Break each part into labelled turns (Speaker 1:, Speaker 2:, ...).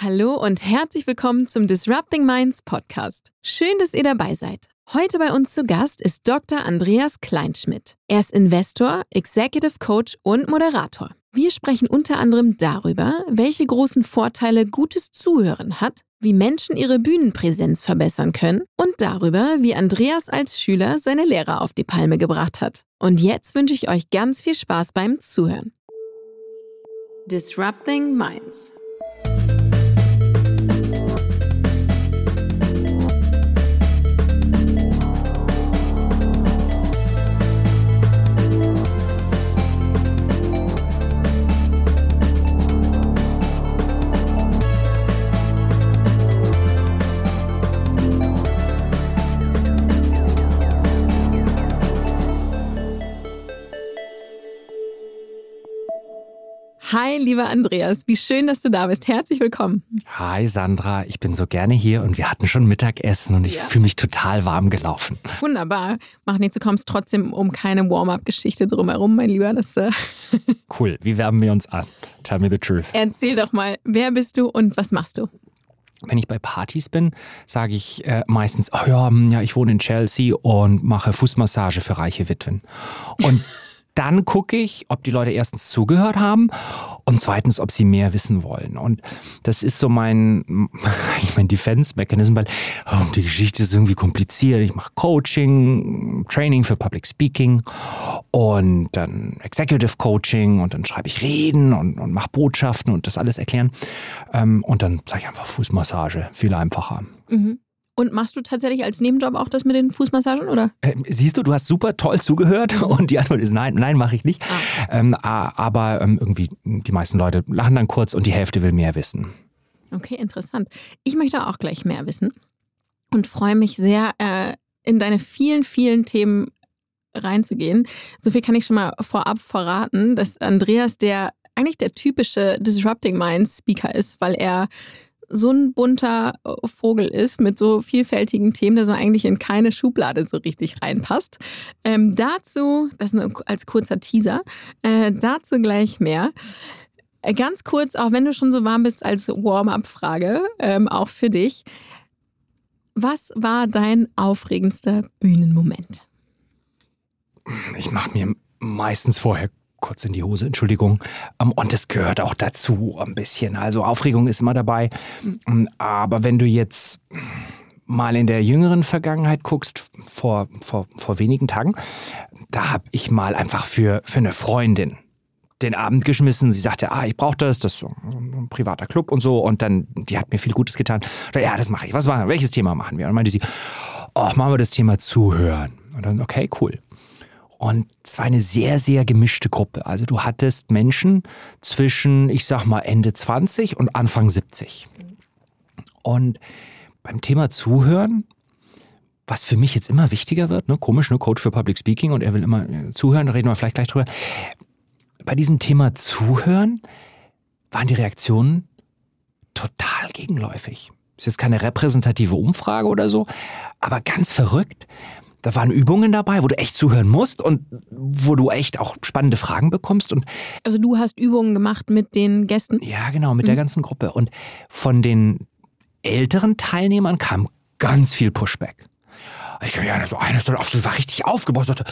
Speaker 1: Hallo und herzlich willkommen zum Disrupting Minds Podcast. Schön, dass ihr dabei seid. Heute bei uns zu Gast ist Dr. Andreas Kleinschmidt. Er ist Investor, Executive Coach und Moderator. Wir sprechen unter anderem darüber, welche großen Vorteile gutes Zuhören hat, wie Menschen ihre Bühnenpräsenz verbessern können und darüber, wie Andreas als Schüler seine Lehrer auf die Palme gebracht hat. Und jetzt wünsche ich euch ganz viel Spaß beim Zuhören. Disrupting Minds Hi, lieber Andreas, wie schön, dass du da bist. Herzlich willkommen.
Speaker 2: Hi, Sandra, ich bin so gerne hier und wir hatten schon Mittagessen und ich ja. fühle mich total warm gelaufen.
Speaker 1: Wunderbar. Mach nichts, du kommst trotzdem um keine Warm-up-Geschichte drumherum, mein Lieber. Das, äh
Speaker 2: cool, wie wärmen wir uns an? Tell me the truth.
Speaker 1: Erzähl doch mal, wer bist du und was machst du?
Speaker 2: Wenn ich bei Partys bin, sage ich äh, meistens, oh ja, hm, ja, ich wohne in Chelsea und mache Fußmassage für reiche Witwen. Und dann gucke ich, ob die Leute erstens zugehört haben und zweitens, ob sie mehr wissen wollen. Und das ist so mein, mein Defense-Mechanism, weil oh, die Geschichte ist irgendwie kompliziert. Ich mache Coaching, Training für Public Speaking und dann Executive Coaching und dann schreibe ich Reden und, und mache Botschaften und das alles erklären. Ähm, und dann sage ich einfach Fußmassage, viel einfacher.
Speaker 1: Mhm. Und machst du tatsächlich als Nebenjob auch das mit den Fußmassagen, oder?
Speaker 2: Äh, siehst du, du hast super toll zugehört und die Antwort ist nein, nein, mache ich nicht. Ah. Ähm, aber ähm, irgendwie die meisten Leute lachen dann kurz und die Hälfte will mehr wissen.
Speaker 1: Okay, interessant. Ich möchte auch gleich mehr wissen und freue mich sehr, äh, in deine vielen, vielen Themen reinzugehen. So viel kann ich schon mal vorab verraten, dass Andreas der eigentlich der typische Disrupting Minds Speaker ist, weil er so ein bunter äh, Vogel ist mit so vielfältigen Themen, dass er eigentlich in keine Schublade so richtig reinpasst. Ähm, dazu, das nur als kurzer Teaser, äh, dazu gleich mehr. Äh, ganz kurz, auch wenn du schon so warm bist, als Warm-up-Frage, ähm, auch für dich. Was war dein aufregendster Bühnenmoment?
Speaker 2: Ich mache mir meistens vorher kurz in die Hose, Entschuldigung. Ähm, und das gehört auch dazu ein bisschen. Also Aufregung ist immer dabei. Ähm, aber wenn du jetzt mal in der jüngeren Vergangenheit guckst, vor, vor, vor wenigen Tagen, da habe ich mal einfach für, für eine Freundin den Abend geschmissen. Sie sagte, ah, ich brauche das, das ist ein privater Club und so. Und dann, die hat mir viel Gutes getan. Ja, das mache ich. Was machen Welches Thema machen wir? Und dann meinte sie, oh, machen wir das Thema Zuhören. Und dann, okay, cool. Und es war eine sehr, sehr gemischte Gruppe. Also du hattest Menschen zwischen, ich sag mal, Ende 20 und Anfang 70. Und beim Thema Zuhören, was für mich jetzt immer wichtiger wird, ne, komisch, ne, Coach für Public Speaking und er will immer äh, zuhören, da reden wir vielleicht gleich drüber. Bei diesem Thema Zuhören waren die Reaktionen total gegenläufig. Ist jetzt keine repräsentative Umfrage oder so, aber ganz verrückt. Da waren Übungen dabei, wo du echt zuhören musst und wo du echt auch spannende Fragen bekommst. Und
Speaker 1: also du hast Übungen gemacht mit den Gästen?
Speaker 2: Ja, genau, mit mhm. der ganzen Gruppe. Und von den älteren Teilnehmern kam ganz viel Pushback. Ich kann ja, so einer das war richtig aufgebaut, sagte,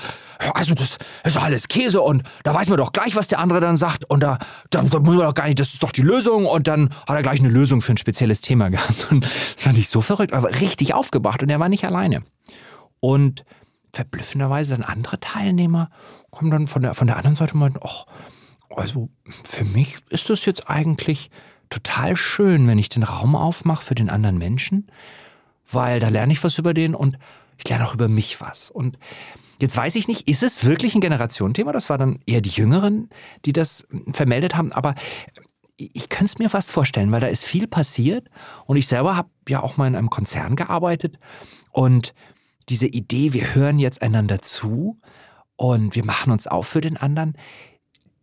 Speaker 2: also das ist alles Käse und da weiß man doch gleich, was der andere dann sagt und da, da, da muss man doch gar nicht, das ist doch die Lösung und dann hat er gleich eine Lösung für ein spezielles Thema gehabt und das fand ich so verrückt, aber richtig aufgebracht und er war nicht alleine. Und verblüffenderweise dann andere Teilnehmer kommen dann von der, von der anderen Seite und meinen, ach, also für mich ist das jetzt eigentlich total schön, wenn ich den Raum aufmache für den anderen Menschen, weil da lerne ich was über den und ich lerne auch über mich was. Und jetzt weiß ich nicht, ist es wirklich ein Generationenthema? Das war dann eher die Jüngeren, die das vermeldet haben, aber ich könnte es mir fast vorstellen, weil da ist viel passiert und ich selber habe ja auch mal in einem Konzern gearbeitet und diese Idee, wir hören jetzt einander zu und wir machen uns auf für den anderen,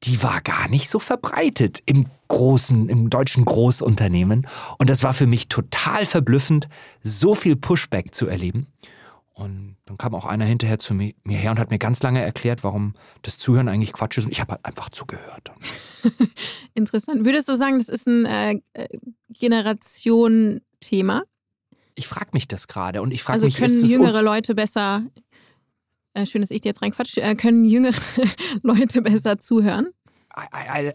Speaker 2: die war gar nicht so verbreitet im großen, im deutschen Großunternehmen. Und das war für mich total verblüffend, so viel Pushback zu erleben. Und dann kam auch einer hinterher zu mir, her und hat mir ganz lange erklärt, warum das Zuhören eigentlich Quatsch ist. Und ich habe halt einfach zugehört.
Speaker 1: Interessant. Würdest du sagen, das ist ein äh, äh Generation-Thema?
Speaker 2: Ich frage mich das gerade und ich frage
Speaker 1: also
Speaker 2: mich,
Speaker 1: können jüngere Leute besser, äh, schön, dass ich dir jetzt reinquatsche, äh, können jüngere Leute besser zuhören?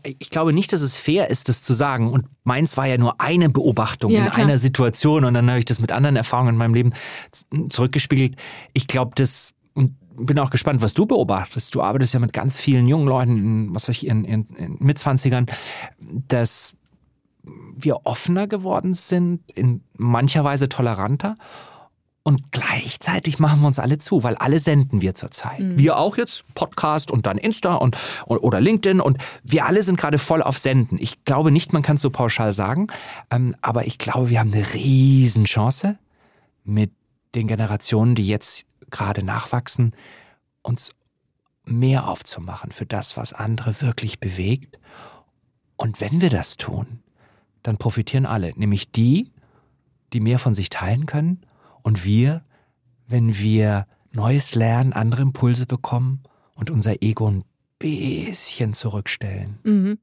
Speaker 2: ich glaube nicht, dass es fair ist, das zu sagen. Und meins war ja nur eine Beobachtung
Speaker 1: Ja,
Speaker 2: in
Speaker 1: klar.
Speaker 2: einer Situation und dann habe ich das mit anderen Erfahrungen in meinem Leben zurückgespiegelt. Ich glaube, das und bin auch gespannt, was du beobachtest. Du arbeitest ja mit ganz vielen jungen Leuten, in, was weiß ich, in, in, in Mitzwanzigern, dass wir offener geworden sind, in mancher Weise toleranter. Und gleichzeitig machen wir uns alle zu, weil alle senden wir zurzeit. Wir auch jetzt, Podcast und dann Insta und, oder LinkedIn und wir alle sind gerade voll auf Senden. Ich glaube nicht, man kann es so pauschal sagen, ähm, aber ich glaube, wir haben eine Riesenchance mit den Generationen, die jetzt gerade nachwachsen, uns mehr aufzumachen für das, was andere wirklich bewegt. Und wenn wir das tun, dann profitieren alle, nämlich die, die mehr von sich teilen können und wir, wenn wir Neues lernen, andere Impulse bekommen und unser Ego ein bisschen zurückstellen.
Speaker 1: Mhm.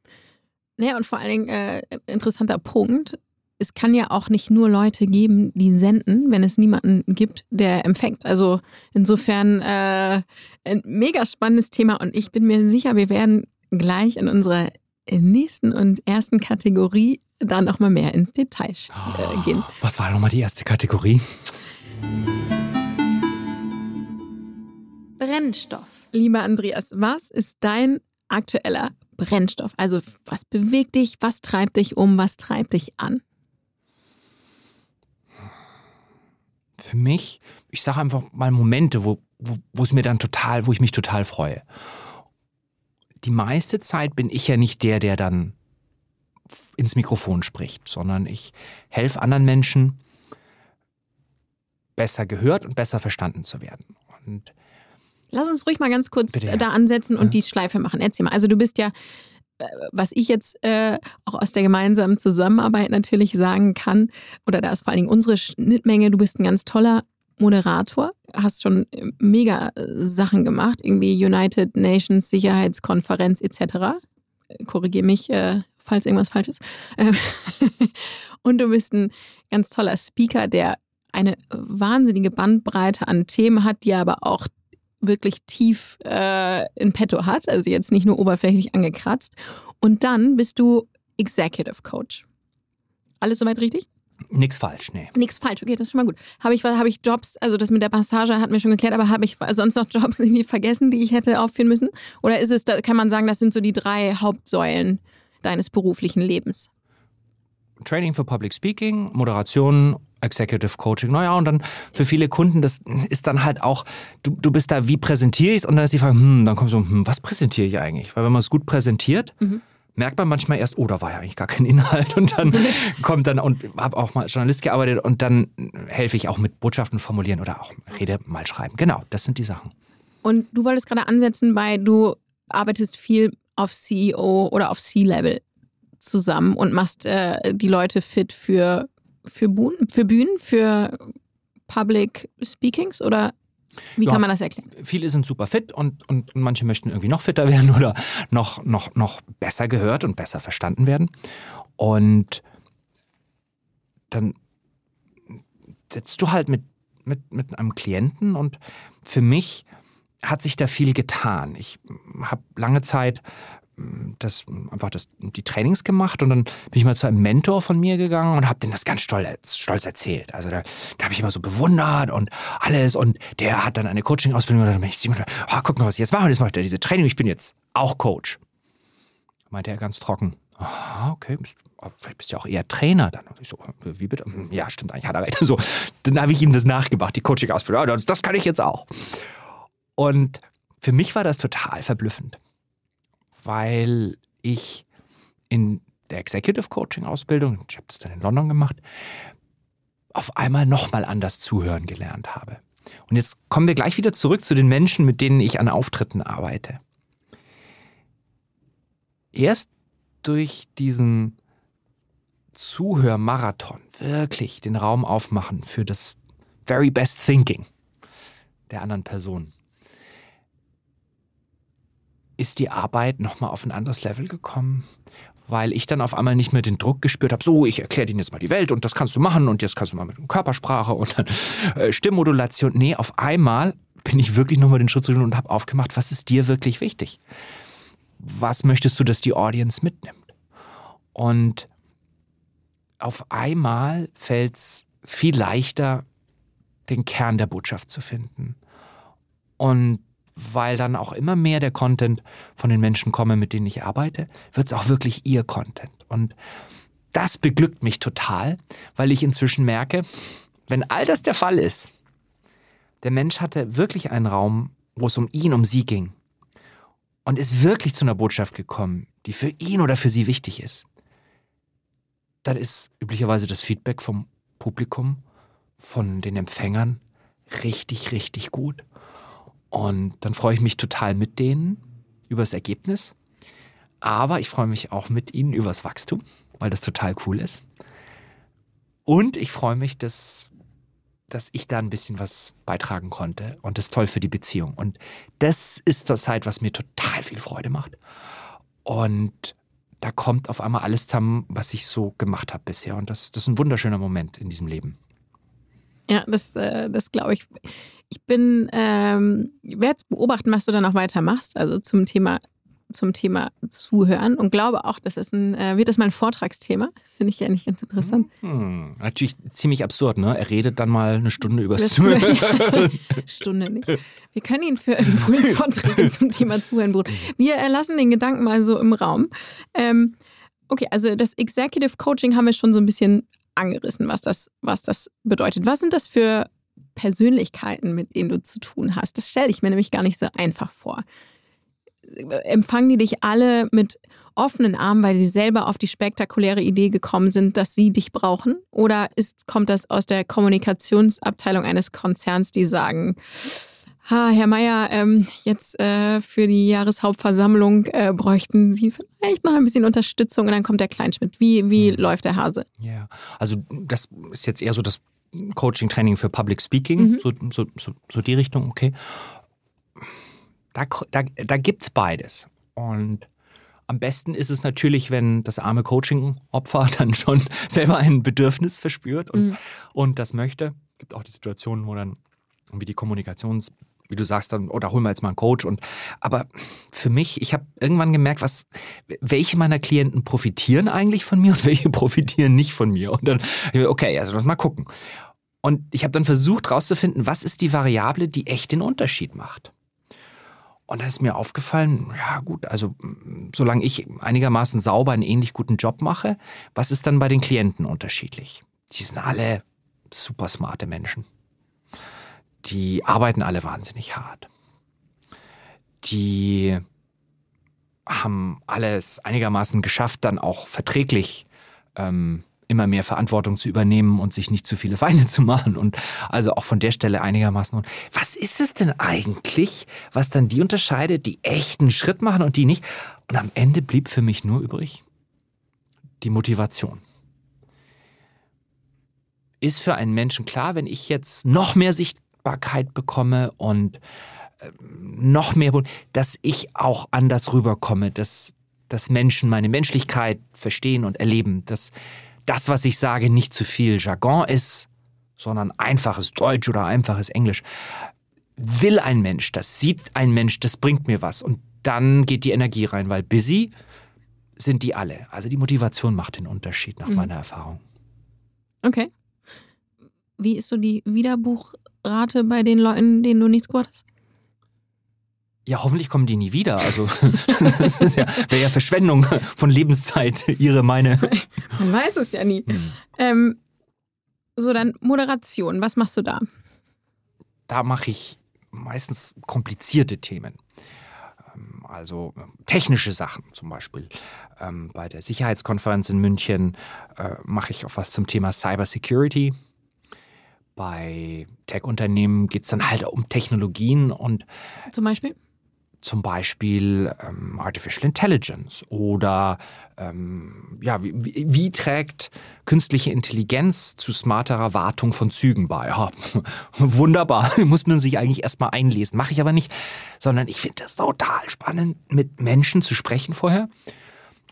Speaker 1: Naja, und vor allen Dingen, äh, interessanter Punkt, es kann ja auch nicht nur Leute geben, die senden, wenn es niemanden gibt, der empfängt. Also insofern äh, ein mega spannendes Thema und ich bin mir sicher, wir werden gleich in unserer nächsten und ersten Kategorie da nochmal mehr ins Detail äh, gehen.
Speaker 2: Was war nochmal die erste Kategorie?
Speaker 1: Brennstoff. Lieber Andreas, was ist dein aktueller Brennstoff? Also was bewegt dich, was treibt dich um, was treibt dich an?
Speaker 2: Für mich, ich sage einfach mal Momente, wo, wo, wo es mir dann total, wo ich mich total freue. Die meiste Zeit bin ich ja nicht der, der dann ins Mikrofon spricht, sondern ich helfe anderen Menschen, besser gehört und besser verstanden zu werden. Und
Speaker 1: Lass uns ruhig mal ganz kurz
Speaker 2: Bitte,
Speaker 1: da ansetzen und
Speaker 2: Ja.
Speaker 1: die Schleife machen. Erzähl mal. Also du bist ja, äh, was ich jetzt äh, auch aus der gemeinsamen Zusammenarbeit natürlich sagen kann, oder da ist vor allen Dingen unsere Schnittmenge, du bist ein ganz toller Moderator, hast schon äh, mega Sachen gemacht, irgendwie United Nations Sicherheitskonferenz etc. Korrigiere mich, äh, falls irgendwas falsch ist. Ähm, und du bist ein ganz toller Speaker, der eine wahnsinnige Bandbreite an Themen hat, die aber auch wirklich tief äh, in petto hat, also jetzt nicht nur oberflächlich angekratzt. Und dann bist du Executive Coach. Alles soweit richtig?
Speaker 2: nichts falsch, nee.
Speaker 1: Nichts falsch, okay, das ist schon mal gut. Habe ich, habe ich Jobs, also das mit der Passage hat mir schon geklärt, aber habe ich sonst noch Jobs irgendwie vergessen, die ich hätte aufführen müssen? Oder ist es, da kann man sagen, das sind so die drei Hauptsäulen deines beruflichen Lebens?
Speaker 2: Training für Public Speaking, Moderation, Executive Coaching. Naja, und dann für viele Kunden, das ist dann halt auch, du, du bist da, wie präsentiere ich es? Und dann ist die Frage, hm, dann kommt so, hm, was präsentiere ich eigentlich? Weil wenn man es gut präsentiert,
Speaker 1: Mhm.
Speaker 2: merkt man manchmal erst, oh, da war ja eigentlich gar kein Inhalt. Und dann kommt dann, und habe auch mal als Journalist gearbeitet und dann helfe ich auch mit Botschaften formulieren oder auch Rede mal schreiben. Genau, das sind die Sachen.
Speaker 1: Und du wolltest gerade ansetzen bei, du arbeitest viel auf CEO oder auf C-Level zusammen und machst äh, die Leute fit für, für, Bühnen, für Bühnen, für Public Speakings oder wie
Speaker 2: Ja,
Speaker 1: kann man das erklären?
Speaker 2: Viele sind super fit und, und, und manche möchten irgendwie noch fitter werden oder noch, noch, noch besser gehört und besser verstanden werden. Und dann sitzt du halt mit, mit, mit einem Klienten und für mich hat sich da viel getan. Ich habe lange Zeit das einfach das, die Trainings gemacht und dann bin ich mal zu einem Mentor von mir gegangen und habe dem das ganz stolz, stolz erzählt. Also da, da habe ich immer so bewundert und alles und der hat dann eine Coaching-Ausbildung und dann bin ich, oh, guck mal, was ich jetzt mache. Jetzt macht er diese Training, ich bin jetzt auch Coach. Meinte er ganz trocken. Ah, okay, ah, vielleicht bist du ja auch eher Trainer dann. Und ich so, wie bitte? Hm, Ja, stimmt, eigentlich hat er recht. So, dann habe ich ihm das nachgemacht, die Coaching-Ausbildung. Ah, das kann ich jetzt auch. Und für mich war das total verblüffend, weil ich in der Executive Coaching Ausbildung, ich habe das dann in London gemacht, auf einmal nochmal anders zuhören gelernt habe. Und jetzt kommen wir gleich wieder zurück zu den Menschen, mit denen ich an Auftritten arbeite. Erst durch diesen Zuhörmarathon wirklich den Raum aufmachen für das very best thinking, der anderen Person, ist die Arbeit nochmal auf ein anderes Level gekommen, weil ich dann auf einmal nicht mehr den Druck gespürt habe, so, ich erkläre dir jetzt mal die Welt und das kannst du machen und jetzt kannst du mal mit Körpersprache und dann äh, Stimmmodulation. Nee, auf einmal bin ich wirklich nochmal den Schritt zurück und habe aufgemacht, was ist dir wirklich wichtig? Was möchtest du, dass die Audience mitnimmt? Und auf einmal fällt es viel leichter, den Kern der Botschaft zu finden. Und weil dann auch immer mehr der Content von den Menschen komme, mit denen ich arbeite, wird es auch wirklich ihr Content. Und das beglückt mich total, weil ich inzwischen merke, wenn all das der Fall ist, der Mensch hatte wirklich einen Raum, wo es um ihn, um sie ging und ist wirklich zu einer Botschaft gekommen, die für ihn oder für sie wichtig ist, dann ist üblicherweise das Feedback vom Publikum, von den Empfängern richtig, richtig gut. Und dann freue ich mich total mit denen über das Ergebnis. Aber ich freue mich auch mit ihnen über das Wachstum, weil das total cool ist. Und ich freue mich, dass, dass ich da ein bisschen was beitragen konnte. Und das ist toll für die Beziehung. Und das ist zur Zeit, was mir total viel Freude macht. Und da kommt auf einmal alles zusammen, was ich so gemacht habe bisher. Und das, das ist ein wunderschöner Moment in diesem Leben.
Speaker 1: Ja, das, äh, das glaube ich. Ich bin, ähm, werde beobachten, was du dann auch weitermachst, also zum Thema zum Thema Zuhören und glaube auch, das ist ein, äh, wird das mal ein Vortragsthema. Das finde ich ja nicht ganz interessant.
Speaker 2: Hm, natürlich ziemlich absurd, ne? Er redet dann mal eine Stunde über das Zuhören.
Speaker 1: Stunde nicht. Wir können ihn für Impulsvorträge zum Thema Zuhören buchen. Wir äh, lassen den Gedanken mal so im Raum. Ähm, okay, also das Executive Coaching haben wir schon so ein bisschen angerissen, was das, was das bedeutet. Was sind das für Persönlichkeiten, mit denen du zu tun hast? Das stelle ich mir nämlich gar nicht so einfach vor. Empfangen die dich alle mit offenen Armen, weil sie selber auf die spektakuläre Idee gekommen sind, dass sie dich brauchen? Oder ist, kommt das aus der Kommunikationsabteilung eines Konzerns, die sagen, Ha, Herr Mayer, ähm, jetzt äh, für die Jahreshauptversammlung äh, bräuchten Sie vielleicht noch ein bisschen Unterstützung und dann kommt der Kleinschmidt. Wie, wie mhm. läuft der Hase?
Speaker 2: Ja, also das ist jetzt eher so das Coaching-Training für Public Speaking, mhm. so, so, so, so, die Richtung, okay. Da, da, da gibt es beides. Und am besten ist es natürlich, wenn das arme Coaching-Opfer dann schon selber ein Bedürfnis verspürt und, mhm. und das möchte. Es gibt auch die Situationen, wo dann wie die Kommunikations- wie du sagst, dann, oder hol mal jetzt mal einen Coach. Und aber für mich, ich habe irgendwann gemerkt, was, welche meiner Klienten profitieren eigentlich von mir und welche profitieren nicht von mir. Und dann, okay, also lass mal gucken. Und ich habe dann versucht herauszufinden, was ist die Variable, die echt den Unterschied macht. Und da ist mir aufgefallen, ja gut, also solange ich einigermaßen sauber einen ähnlich guten Job mache, was ist dann bei den Klienten unterschiedlich? Die sind alle super smarte Menschen die arbeiten alle wahnsinnig hart. Die haben alles einigermaßen geschafft, dann auch verträglich ähm, immer mehr Verantwortung zu übernehmen und sich nicht zu viele Feinde zu machen und also auch von der Stelle einigermaßen. Was ist es denn eigentlich, was dann die unterscheidet, die echten Schritt machen und die nicht? Und am Ende blieb für mich nur übrig die Motivation. Ist für einen Menschen klar, wenn ich jetzt noch mehr Sicht Sichtbarkeit bekomme und äh, noch mehr, dass ich auch anders rüberkomme, dass, dass Menschen meine Menschlichkeit verstehen und erleben, dass das, was ich sage, nicht zu viel Jargon ist, sondern einfaches Deutsch oder einfaches Englisch. Will ein Mensch, das sieht ein Mensch, das bringt mir was. Und dann geht die Energie rein, weil busy sind die alle. Also die Motivation macht den Unterschied nach mhm. meiner Erfahrung.
Speaker 1: Okay. Wie ist so die Wiederbuchrate bei den Leuten, denen du nichts gehört hast?
Speaker 2: Ja, hoffentlich kommen die nie wieder. Also das ist ja, wäre ja Verschwendung von Lebenszeit, ihre, meine.
Speaker 1: Man weiß es ja nie. Hm. Ähm, so, dann Moderation. Was machst du da?
Speaker 2: Da mache ich meistens komplizierte Themen. Ähm, also technische Sachen zum Beispiel. Ähm, bei der Sicherheitskonferenz in München äh, mache ich auch was zum Thema Cybersecurity. Bei Tech-Unternehmen geht es dann halt um Technologien und.
Speaker 1: Zum Beispiel?
Speaker 2: zum Beispiel ähm, Artificial Intelligence oder ähm, ja, wie, wie, trägt künstliche Intelligenz zu smarterer Wartung von Zügen bei? Ja, wunderbar, muss man sich eigentlich erstmal einlesen. Mache ich aber nicht, sondern ich finde das total spannend, mit Menschen zu sprechen vorher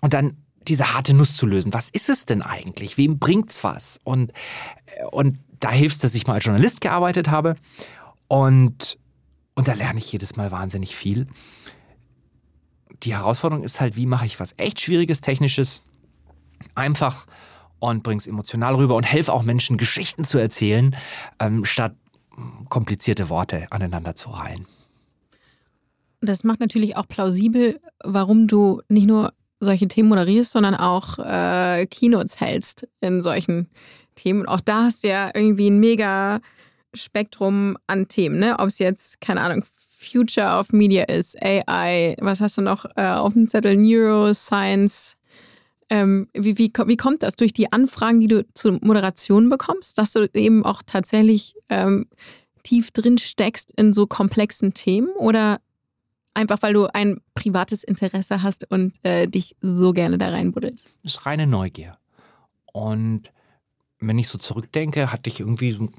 Speaker 2: und dann diese harte Nuss zu lösen. Was ist es denn eigentlich? Wem bringt's was? Und, äh, und da hilft es, dass ich mal als Journalist gearbeitet habe und und da lerne ich jedes Mal wahnsinnig viel. Die Herausforderung ist halt, wie mache ich was echt Schwieriges, Technisches, einfach und bringe es emotional rüber und helfe auch Menschen, Geschichten zu erzählen, ähm, statt komplizierte Worte aneinander zu reihen.
Speaker 1: Das macht natürlich auch plausibel, warum du nicht nur solche Themen moderierst, sondern auch äh, Keynotes hältst in solchen Themen. auch da hast du ja irgendwie ein mega Spektrum an Themen, ne? Ob es jetzt, keine Ahnung, Future of Media ist, AI, was hast du noch äh, auf dem Zettel? Neuroscience. Ähm, wie, wie, wie kommt das? Durch die Anfragen, die du zur Moderation bekommst, dass du eben auch tatsächlich ähm, tief drin steckst in so komplexen Themen oder einfach weil du ein privates Interesse hast und äh, dich so gerne da reinbuddelst?
Speaker 2: Das ist reine Neugier. Und wenn ich so zurückdenke, hatte ich irgendwie so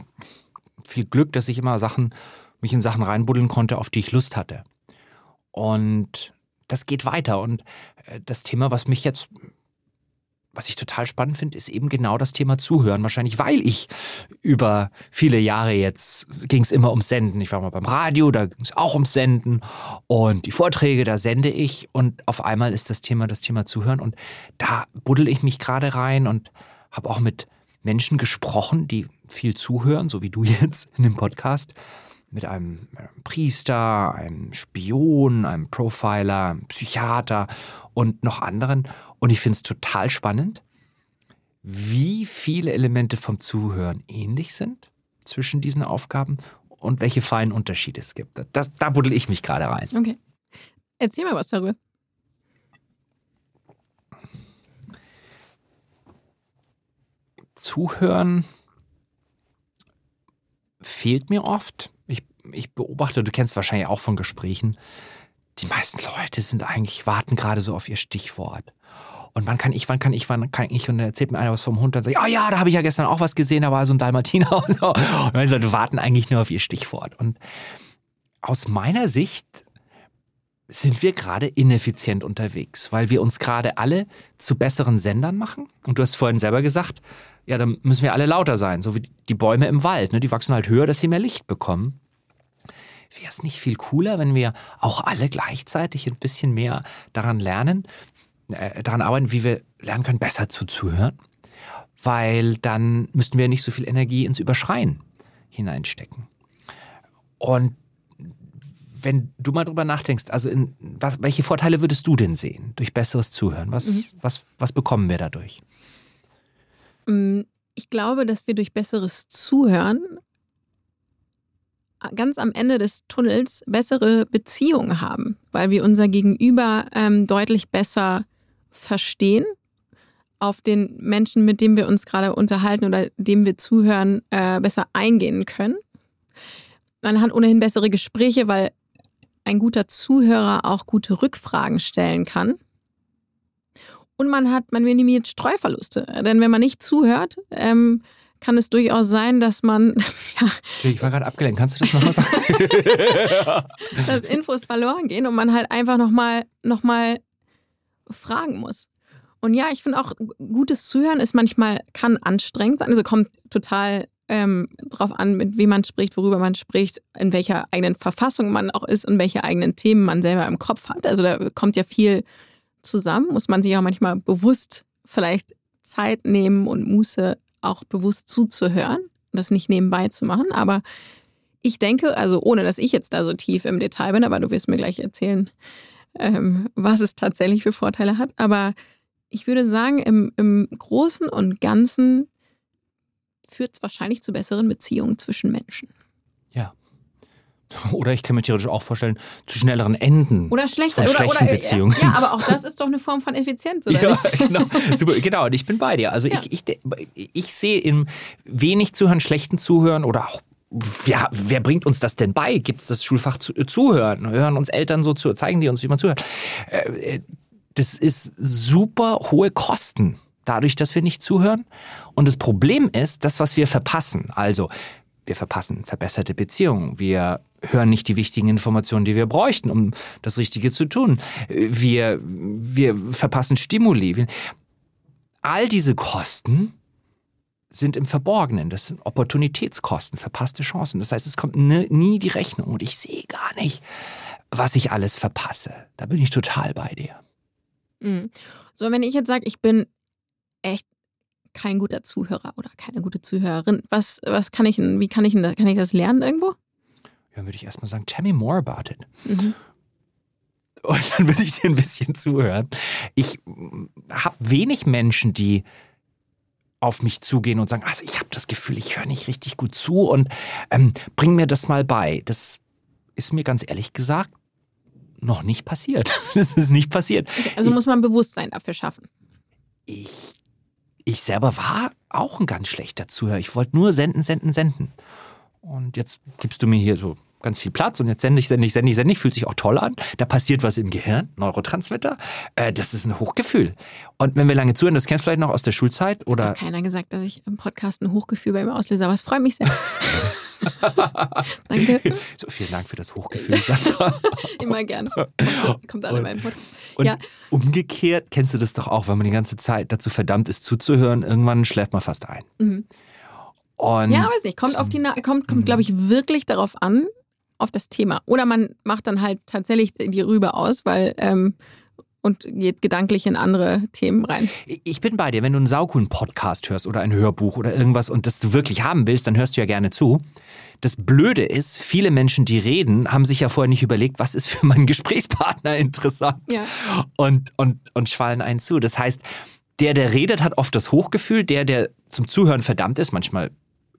Speaker 2: viel Glück, dass ich immer Sachen, mich in Sachen reinbuddeln konnte, auf die ich Lust hatte. Und das geht weiter. Und äh, das Thema, was mich jetzt, was ich total spannend finde, ist eben genau das Thema Zuhören. Wahrscheinlich, weil ich über viele Jahre jetzt ging es immer ums Senden. Ich war mal beim Radio, da ging es auch ums Senden. Und die Vorträge, da sende ich. Und auf einmal ist das Thema das Thema Zuhören. Und da buddel ich mich gerade rein und habe auch mit Menschen gesprochen, die viel zuhören, so wie du jetzt in dem Podcast, mit einem äh, Priester, einem Spion, einem Profiler, einem Psychiater und noch anderen. Und ich finde es total spannend, wie viele Elemente vom Zuhören ähnlich sind zwischen diesen Aufgaben und welche feinen Unterschiede es gibt. Das, da buddel ich mich gerade rein.
Speaker 1: Okay. Erzähl mal was darüber.
Speaker 2: Zuhören fehlt mir oft. Ich, ich beobachte, du kennst wahrscheinlich auch von Gesprächen, die meisten Leute sind eigentlich, warten gerade so auf ihr Stichwort. Und wann kann ich, wann kann ich, wann kann ich? Und dann erzählt mir einer was vom Hund, dann sagt, ah ja, da habe ich ja gestern auch was gesehen, da war so ein Dalmatiner und so. Und dann die warten eigentlich nur auf ihr Stichwort. Und aus meiner Sicht sind wir gerade ineffizient unterwegs, weil wir uns gerade alle zu besseren Sendern machen. Und du hast vorhin selber gesagt, ja, dann müssen wir alle lauter sein, so wie die Bäume im Wald. Ne? Die wachsen halt höher, dass sie mehr Licht bekommen. Wäre es nicht viel cooler, wenn wir auch alle gleichzeitig ein bisschen mehr daran lernen, äh, daran arbeiten, wie wir lernen können, besser zuzuhören? Weil dann müssten wir nicht so viel Energie ins Überschreien hineinstecken. Und wenn du mal drüber nachdenkst, also in, was, welche Vorteile würdest du denn sehen durch besseres Zuhören? Was, mhm. was, was bekommen wir dadurch?
Speaker 1: Mm, ich glaube, dass wir durch besseres Zuhören ganz am Ende des Tunnels bessere Beziehungen haben, weil wir unser Gegenüber ähm, deutlich besser verstehen, auf den Menschen, mit dem wir uns gerade unterhalten oder dem wir zuhören, äh, besser eingehen können. Man hat ohnehin bessere Gespräche, weil ein guter Zuhörer auch gute Rückfragen stellen kann. Und man hat, man minimiert Streuverluste. Denn wenn man nicht zuhört, ähm, kann es durchaus sein, dass man.
Speaker 2: ja, ich war gerade abgelenkt. Kannst du das nochmal sagen?
Speaker 1: dass Infos verloren gehen und man halt einfach nochmal noch mal fragen muss. Und ja, ich finde auch, gutes Zuhören ist manchmal, kann anstrengend sein. Also kommt total ähm, drauf an, mit wem man spricht, worüber man spricht, in welcher eigenen Verfassung man auch ist und welche eigenen Themen man selber im Kopf hat. Also da kommt ja viel zusammen, muss man sich auch manchmal bewusst vielleicht Zeit nehmen und Muße auch bewusst zuzuhören, das nicht nebenbei zu machen. Aber ich denke, also ohne dass ich jetzt da so tief im Detail bin, aber du wirst mir gleich erzählen, ähm, was es tatsächlich für Vorteile hat. Aber ich würde sagen, im, im Großen und Ganzen führt es wahrscheinlich zu besseren Beziehungen zwischen Menschen.
Speaker 2: Ja. Oder ich kann mir theoretisch auch vorstellen, zu schnelleren Enden.
Speaker 1: Oder schlechter.
Speaker 2: Von
Speaker 1: oder,
Speaker 2: schlechten
Speaker 1: oder,
Speaker 2: Beziehungen.
Speaker 1: Ja, aber auch das ist doch eine Form von Effizienz, oder?
Speaker 2: Ja, genau. Super, genau. Und ich bin bei dir. Also ja. ich, ich, ich sehe im wenig Zuhören, schlechten Zuhören oder auch ja, wer bringt uns das denn bei? Gibt es das Schulfach zu, äh, Zuhören? Hören uns Eltern so zu, zeigen die uns, wie man zuhört? Äh, das ist super hohe Kosten, dadurch, dass wir nicht zuhören. Und das Problem ist, das, was wir verpassen. Also, wir verpassen verbesserte Beziehungen. Wir hören nicht die wichtigen Informationen, die wir bräuchten, um das Richtige zu tun. Wir, wir verpassen Stimuli. All diese Kosten sind im Verborgenen. Das sind Opportunitätskosten, verpasste Chancen. Das heißt, es kommt nie die Rechnung und ich sehe gar nicht, was ich alles verpasse. Da bin ich total bei dir.
Speaker 1: Mhm. So, wenn ich jetzt sage, ich bin echt kein guter Zuhörer oder keine gute Zuhörerin, was, was kann ich, wie kann ich, kann ich das lernen irgendwo?
Speaker 2: Ja, würde ich erstmal sagen, tell me more about it. Mhm. Und dann würde ich dir ein bisschen zuhören. Ich habe wenig Menschen, die auf mich zugehen und sagen, also ich habe das Gefühl, ich höre nicht richtig gut zu und ähm, bring mir das mal bei. Das ist mir ganz ehrlich gesagt noch nicht passiert. Das ist nicht passiert.
Speaker 1: Also ich, muss man Bewusstsein dafür schaffen.
Speaker 2: Ich, selber war auch ein ganz schlechter Zuhörer. Ich wollte nur senden, senden, senden. Und jetzt gibst du mir hier so ganz viel Platz und jetzt sende ich, sende ich, sende ich, sende ich, fühlt sich auch toll an. Da passiert was im Gehirn, Neurotransmitter. Äh, das ist ein Hochgefühl. Und wenn wir lange zuhören, das kennst du vielleicht noch aus der Schulzeit oder.
Speaker 1: Hat keiner gesagt, dass ich im Podcast ein Hochgefühl bei mir auslöse, aber es freut mich sehr.
Speaker 2: Danke. So, vielen Dank für das Hochgefühl, Sandra.
Speaker 1: Immer gerne. Kommt alle in meinen Podcast.
Speaker 2: Und ja. umgekehrt kennst du das doch auch, wenn man die ganze Zeit dazu verdammt ist zuzuhören, irgendwann schläft man fast ein. Mhm.
Speaker 1: Und ja, weiß nicht, kommt auf die kommt, kommt glaube ich wirklich darauf an, auf das Thema. Oder man macht dann halt tatsächlich die Rübe aus, weil ähm, und geht gedanklich in andere Themen rein.
Speaker 2: Ich bin bei dir, wenn du einen saucoolen Podcast hörst oder ein Hörbuch oder irgendwas und das du wirklich haben willst, dann hörst du ja gerne zu. Das Blöde ist, viele Menschen, die reden, haben sich ja vorher nicht überlegt, was ist für meinen Gesprächspartner interessant ja. und, und, und schwallen einen zu. Das heißt, der, der redet, hat oft das Hochgefühl, der, der zum Zuhören verdammt ist, manchmal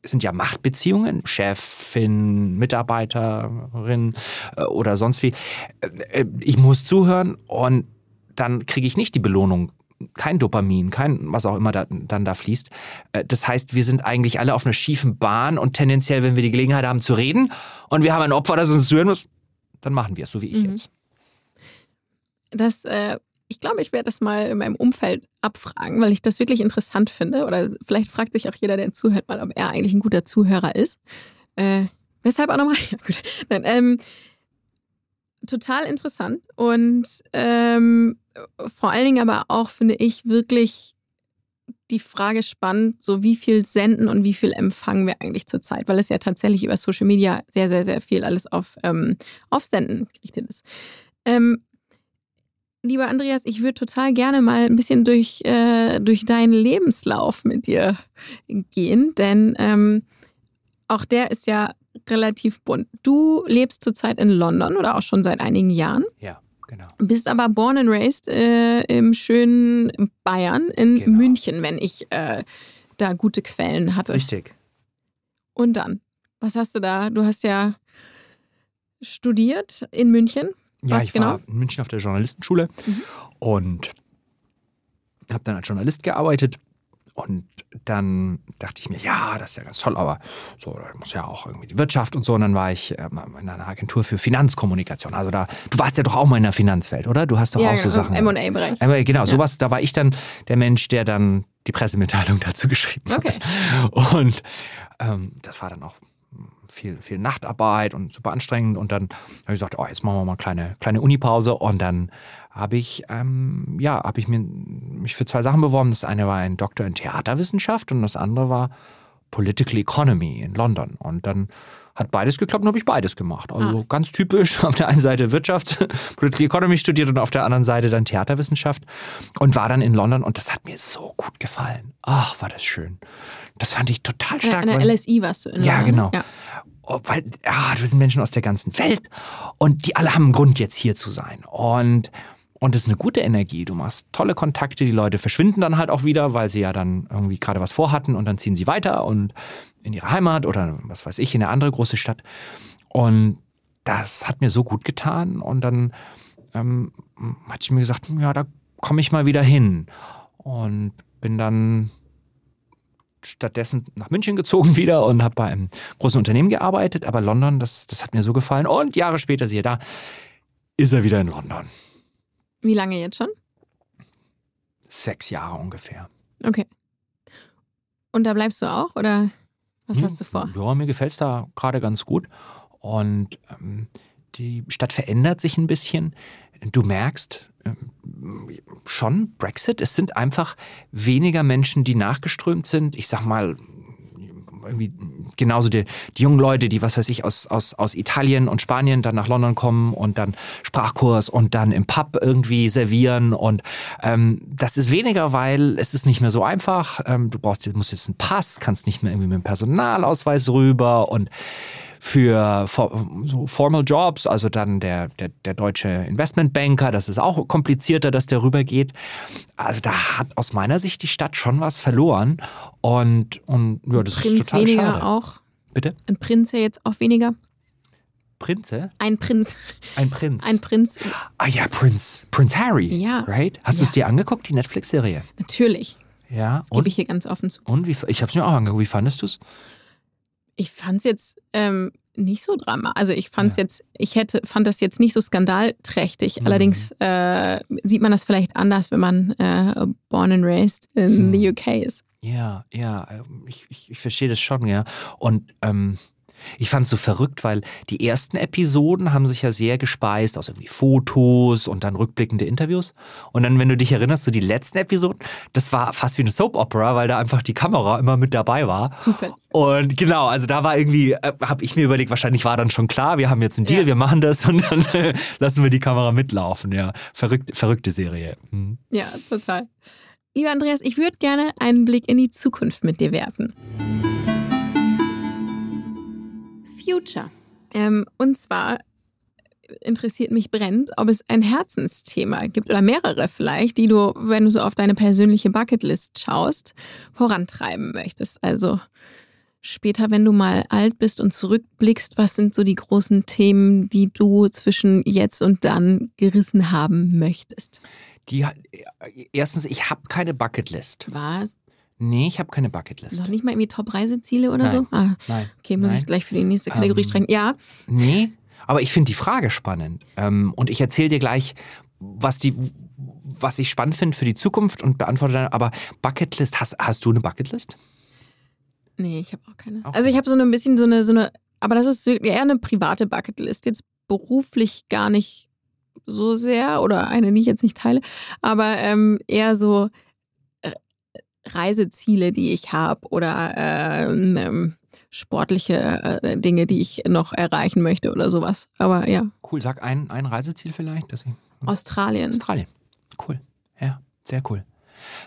Speaker 2: sind ja Machtbeziehungen, Chefin, Mitarbeiterin äh, oder sonst wie. Äh, äh, ich muss zuhören und dann kriege ich nicht die Belohnung kein Dopamin, kein was auch immer da, dann da fließt. Das heißt, wir sind eigentlich alle auf einer schiefen Bahn und tendenziell, wenn wir die Gelegenheit haben zu reden und wir haben ein Opfer, das uns zuhören muss, dann machen wir es, so wie ich mhm. jetzt.
Speaker 1: Das äh, ich glaube, ich werde das mal in meinem Umfeld abfragen, weil ich das wirklich interessant finde. Oder vielleicht fragt sich auch jeder, der zuhört, mal, ob er eigentlich ein guter Zuhörer ist. Äh, weshalb auch nochmal? Ja, gut. Nein, ähm, total interessant und ähm, vor allen Dingen aber auch, finde ich, wirklich die Frage spannend, so wie viel senden und wie viel empfangen wir eigentlich zurzeit, weil es ja tatsächlich über Social Media sehr, sehr, sehr viel alles auf, ähm, auf Senden gerichtet ist. Ähm, lieber Andreas, ich würde total gerne mal ein bisschen durch, äh, durch deinen Lebenslauf mit dir gehen, denn ähm, auch der ist ja relativ bunt. Du lebst zurzeit in London oder auch schon seit einigen Jahren.
Speaker 2: Ja. Genau.
Speaker 1: Bist aber born and raised äh, im schönen Bayern, in genau. München, wenn ich äh, da gute Quellen hatte.
Speaker 2: Richtig.
Speaker 1: Und dann, was hast du da? Du hast ja studiert in München.
Speaker 2: Ja, Was ich genau? war in München auf der Journalistenschule mhm. und habe dann als Journalist gearbeitet. Und dann dachte ich mir, ja, das ist ja ganz toll, aber so, da muss ja auch irgendwie die Wirtschaft und so. Und dann war ich ähm, in einer Agentur für Finanzkommunikation. Also da, du warst ja doch auch mal in der Finanzwelt, oder? Du hast doch
Speaker 1: ja,
Speaker 2: auch so
Speaker 1: genau,
Speaker 2: Sachen.
Speaker 1: M&A-Bereich.
Speaker 2: Genau, ja. sowas, da war ich dann der Mensch, der dann die Pressemitteilung dazu geschrieben
Speaker 1: okay.
Speaker 2: hat. Und ähm, das war dann auch viel, viel Nachtarbeit und super anstrengend. Und dann habe ich gesagt, oh, jetzt machen wir mal eine kleine, kleine Unipause. Und dann habe ich, ähm, ja, habe ich mir, mich für zwei Sachen beworben. Das eine war ein Doktor in Theaterwissenschaft und das andere war Political Economy in London. Und dann hat beides geklappt und habe ich beides gemacht. Also ah. ganz typisch, auf der einen Seite Wirtschaft, Political Economy studiert und auf der anderen Seite dann Theaterwissenschaft und war dann in London und das hat mir so gut gefallen. Ach, war das schön. Das fand ich total stark.
Speaker 1: An der LSI warst du in
Speaker 2: Ja, genau. Ja. Oh, weil, ja, du sind Menschen aus der ganzen Welt und die alle haben einen Grund, jetzt hier zu sein. Und und es ist eine gute Energie. Du machst tolle Kontakte, die Leute verschwinden dann halt auch wieder, weil sie ja dann irgendwie gerade was vorhatten und dann ziehen sie weiter und in ihre Heimat oder was weiß ich, in eine andere große Stadt. Und das hat mir so gut getan. Und dann ähm, hatte ich mir gesagt, ja, da komme ich mal wieder hin. Und bin dann stattdessen nach München gezogen wieder und habe bei einem großen Unternehmen gearbeitet. Aber London, das, das hat mir so gefallen. Und Jahre später, siehe da, ist er wieder in London.
Speaker 1: Wie lange jetzt schon?
Speaker 2: Sechs Jahre ungefähr.
Speaker 1: Okay. Und da bleibst du auch oder was
Speaker 2: Hm,
Speaker 1: hast du vor?
Speaker 2: Ja, mir gefällt es da gerade ganz gut. Und ähm, die Stadt verändert sich ein bisschen. Du merkst ähm, schon, Brexit, es sind einfach weniger Menschen, die nachgeströmt sind. Ich sag mal, irgendwie genauso die, die jungen Leute, die, was weiß ich, aus, aus, aus Italien und Spanien dann nach London kommen und dann Sprachkurs und dann im Pub irgendwie servieren. Und ähm, das ist weniger, weil es ist nicht mehr so einfach. Ähm, du brauchst, musst jetzt einen Pass, kannst nicht mehr irgendwie mit dem Personalausweis rüber und für for, so Formal Jobs, also dann der, der, der deutsche Investmentbanker, das ist auch komplizierter, dass der rübergeht. Also da hat aus meiner Sicht die Stadt schon was verloren. Und, und ja, das
Speaker 1: Prinz
Speaker 2: ist total
Speaker 1: weniger
Speaker 2: schade.
Speaker 1: auch.
Speaker 2: Bitte?
Speaker 1: Ein Prinz ja jetzt auch weniger.
Speaker 2: Prinze?
Speaker 1: Ein Prinz.
Speaker 2: Ein Prinz.
Speaker 1: Ein Prinz.
Speaker 2: ah ja, Prinz. Prinz Harry.
Speaker 1: Ja.
Speaker 2: Right? Hast du es dir angeguckt, die Netflix-Serie?
Speaker 1: Natürlich.
Speaker 2: Ja.
Speaker 1: Das gebe ich hier ganz offen zu.
Speaker 2: und wie, ich habe es mir auch angeguckt. Wie fandest du es?
Speaker 1: Ich fand es jetzt ähm, nicht so dramatisch. Also ich fand es
Speaker 2: Ja.
Speaker 1: jetzt, ich hätte, fand das jetzt nicht so skandalträchtig.
Speaker 2: Mhm.
Speaker 1: Allerdings äh, sieht man das vielleicht anders, wenn man äh, born and raised in
Speaker 2: Mhm.
Speaker 1: the UK ist.
Speaker 2: Ja, ja, ähm, ich, ich, ich verstehe das schon, ja. Und ähm, ich fand es so verrückt, weil die ersten Episoden haben sich ja sehr gespeist aus irgendwie Fotos und dann rückblickende Interviews. Und dann, wenn du dich erinnerst, so die letzten Episoden, das war fast wie eine Soap Opera, weil da einfach die Kamera immer mit dabei war.
Speaker 1: Zufällig.
Speaker 2: Und genau, also da war irgendwie, äh, habe ich mir überlegt, wahrscheinlich war dann schon klar, wir haben jetzt einen Deal,
Speaker 1: Ja.
Speaker 2: wir machen das und dann äh, lassen wir die Kamera mitlaufen. Ja, Verrückt, verrückte Serie. Mhm.
Speaker 1: Ja, total. Lieber Andreas, ich würde gerne einen Blick in die Zukunft mit dir werfen. Future. Ähm, und zwar interessiert mich brennend, ob es ein Herzensthema gibt oder mehrere vielleicht, die du, wenn du so auf deine persönliche Bucketlist schaust, vorantreiben möchtest. Also später, wenn du mal alt bist und zurückblickst, was sind so die großen Themen, die du zwischen jetzt und dann gerissen haben möchtest?
Speaker 2: Die, hat- erstens, ich habe keine Bucketlist.
Speaker 1: Was?
Speaker 2: Nee, ich habe keine Bucketlist.
Speaker 1: Noch nicht mal irgendwie Top-Reiseziele oder
Speaker 2: Nein.
Speaker 1: so? Ah,
Speaker 2: Nein.
Speaker 1: okay, muss
Speaker 2: Nein.
Speaker 1: ich gleich für die nächste Kategorie
Speaker 2: Ähm,
Speaker 1: streichen. Ja,
Speaker 2: Nee, aber ich finde die Frage spannend. Ähm, und ich erzähle dir gleich, was, die, was ich spannend finde für die Zukunft und beantworte dann. Aber Bucketlist, hast, hast du eine Bucketlist?
Speaker 1: nee, ich habe auch keine.
Speaker 2: Auch
Speaker 1: Also ich habe so ein bisschen so eine, so eine, aber das ist eher eine private Bucketlist. Jetzt beruflich gar nicht so sehr oder eine, die ich jetzt nicht teile, aber ähm, eher so Reiseziele, die ich habe oder ähm, ähm, sportliche äh, Dinge, die ich noch erreichen möchte oder sowas. Aber ja,
Speaker 2: Cool, sag ein, ein Reiseziel vielleicht. Dass ich,
Speaker 1: Australien.
Speaker 2: Australien. Cool. Ja, sehr cool.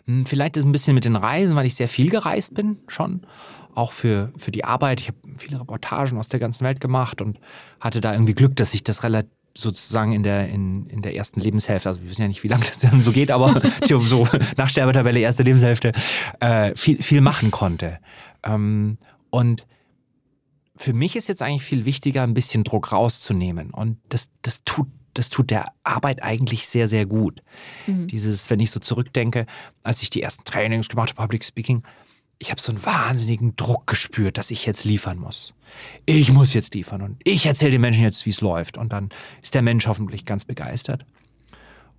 Speaker 2: Hm, Vielleicht ist ein bisschen mit den Reisen, weil ich sehr viel gereist bin schon. Auch für, für die Arbeit. Ich habe viele Reportagen aus der ganzen Welt gemacht und hatte da irgendwie Glück, dass ich das relativ sozusagen in der, in, in der ersten Lebenshälfte, also wir wissen ja nicht, wie lange das dann so geht, aber so nach Sterbetabelle erste Lebenshälfte, äh, viel, viel machen konnte. Ähm, und für mich ist jetzt eigentlich viel wichtiger, ein bisschen Druck rauszunehmen. Und das, das tut das tut der Arbeit eigentlich sehr, sehr gut.
Speaker 1: Mhm.
Speaker 2: Dieses, wenn ich so zurückdenke, als ich die ersten Trainings gemacht habe, Public Speaking, ich habe so einen wahnsinnigen Druck gespürt, dass ich jetzt liefern muss. Ich muss jetzt liefern und ich erzähle den Menschen jetzt, wie es läuft. Und dann ist der Mensch hoffentlich ganz begeistert.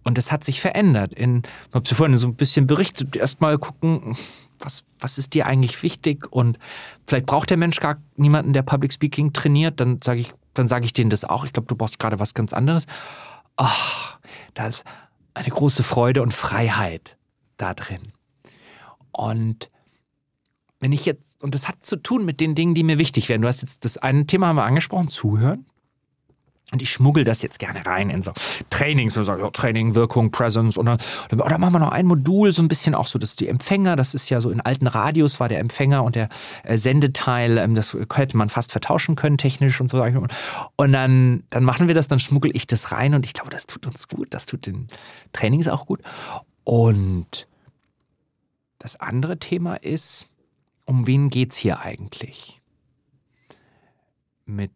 Speaker 2: Und das hat sich verändert. In, ich habe vorhin so ein bisschen berichtet, erstmal gucken, was, was ist dir eigentlich wichtig? Und vielleicht braucht der Mensch gar niemanden, der Public Speaking trainiert. Dann sage ich, dann sage ich denen das auch. Ich glaube, du brauchst gerade was ganz anderes. Ach, da ist eine große Freude und Freiheit da drin. Und wenn ich jetzt, und das hat zu tun mit den Dingen, die mir wichtig wären. Du hast jetzt das eine Thema haben wir angesprochen, zuhören. Und ich schmuggel das jetzt gerne rein in so Trainings, wo ja, Training, Wirkung, Presence und dann, oder machen wir noch ein Modul, so ein bisschen auch so, dass die Empfänger, das ist ja so in alten Radios war der Empfänger und der äh, Sendeteil, ähm, das hätte man fast vertauschen können, technisch und so. Und dann, dann machen wir das, dann schmuggel ich das rein und ich glaube, das tut uns gut, das tut den Trainings auch gut. Und das andere Thema ist, um wen geht's hier eigentlich? Mit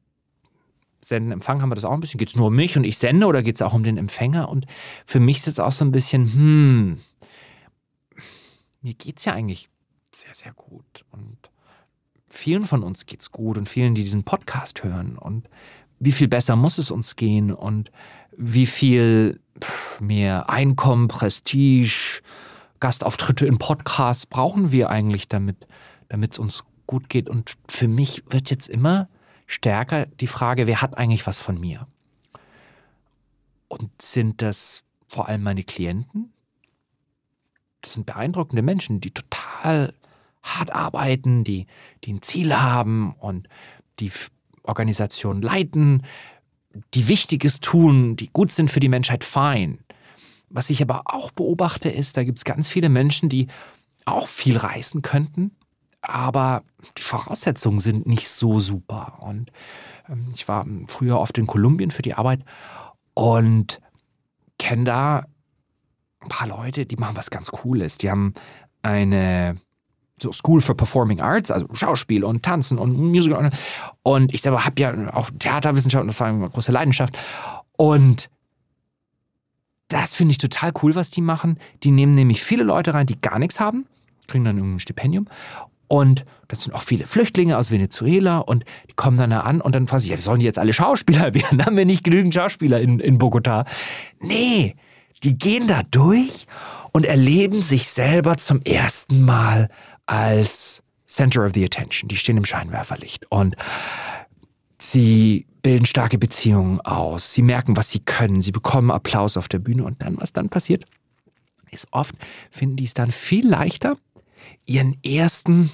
Speaker 2: Senden, Empfang haben wir das auch ein bisschen. Geht es nur um mich und ich sende oder geht es auch um den Empfänger? Und für mich ist es auch so ein bisschen, hm, mir geht es ja eigentlich sehr, sehr gut. Und vielen von uns geht's gut und vielen, die diesen Podcast hören. Und wie viel besser muss es uns gehen und wie viel mehr Einkommen, Prestige, Gastauftritte in Podcasts brauchen wir eigentlich, damit es uns gut geht. Und für mich wird jetzt immer stärker die Frage, wer hat eigentlich was von mir? Und sind das vor allem meine Klienten? Das sind beeindruckende Menschen, die total hart arbeiten, die, die ein Ziel haben und die Organisationen leiten, die Wichtiges tun, die gut sind für die Menschheit, fein. Was ich aber auch beobachte, ist, da gibt es ganz viele Menschen, die auch viel reißen könnten, aber die Voraussetzungen sind nicht so super. Und ähm, ich war früher oft in Kolumbien für die Arbeit und kenne da ein paar Leute, die machen was ganz Cooles. Die haben eine so School for Performing Arts, also Schauspiel und Tanzen und Musical. Und ich selber habe ja auch Theaterwissenschaften, das war eine große Leidenschaft. Und das finde ich total cool, was die machen. Die nehmen nämlich viele Leute rein, die gar nichts haben, kriegen dann ein Stipendium. Und das sind auch viele Flüchtlinge aus Venezuela und die kommen dann da an und dann fragen sie, ja, sollen die jetzt alle Schauspieler werden? Haben wir nicht genügend Schauspieler in, in Bogota? Nee, die gehen da durch und erleben sich selber zum ersten Mal als Center of the Attention. Die stehen im Scheinwerferlicht und sie bilden starke Beziehungen aus. Sie merken, was sie können. Sie bekommen Applaus auf der Bühne und dann, was dann passiert, ist oft, finden die es dann viel leichter, ihren ersten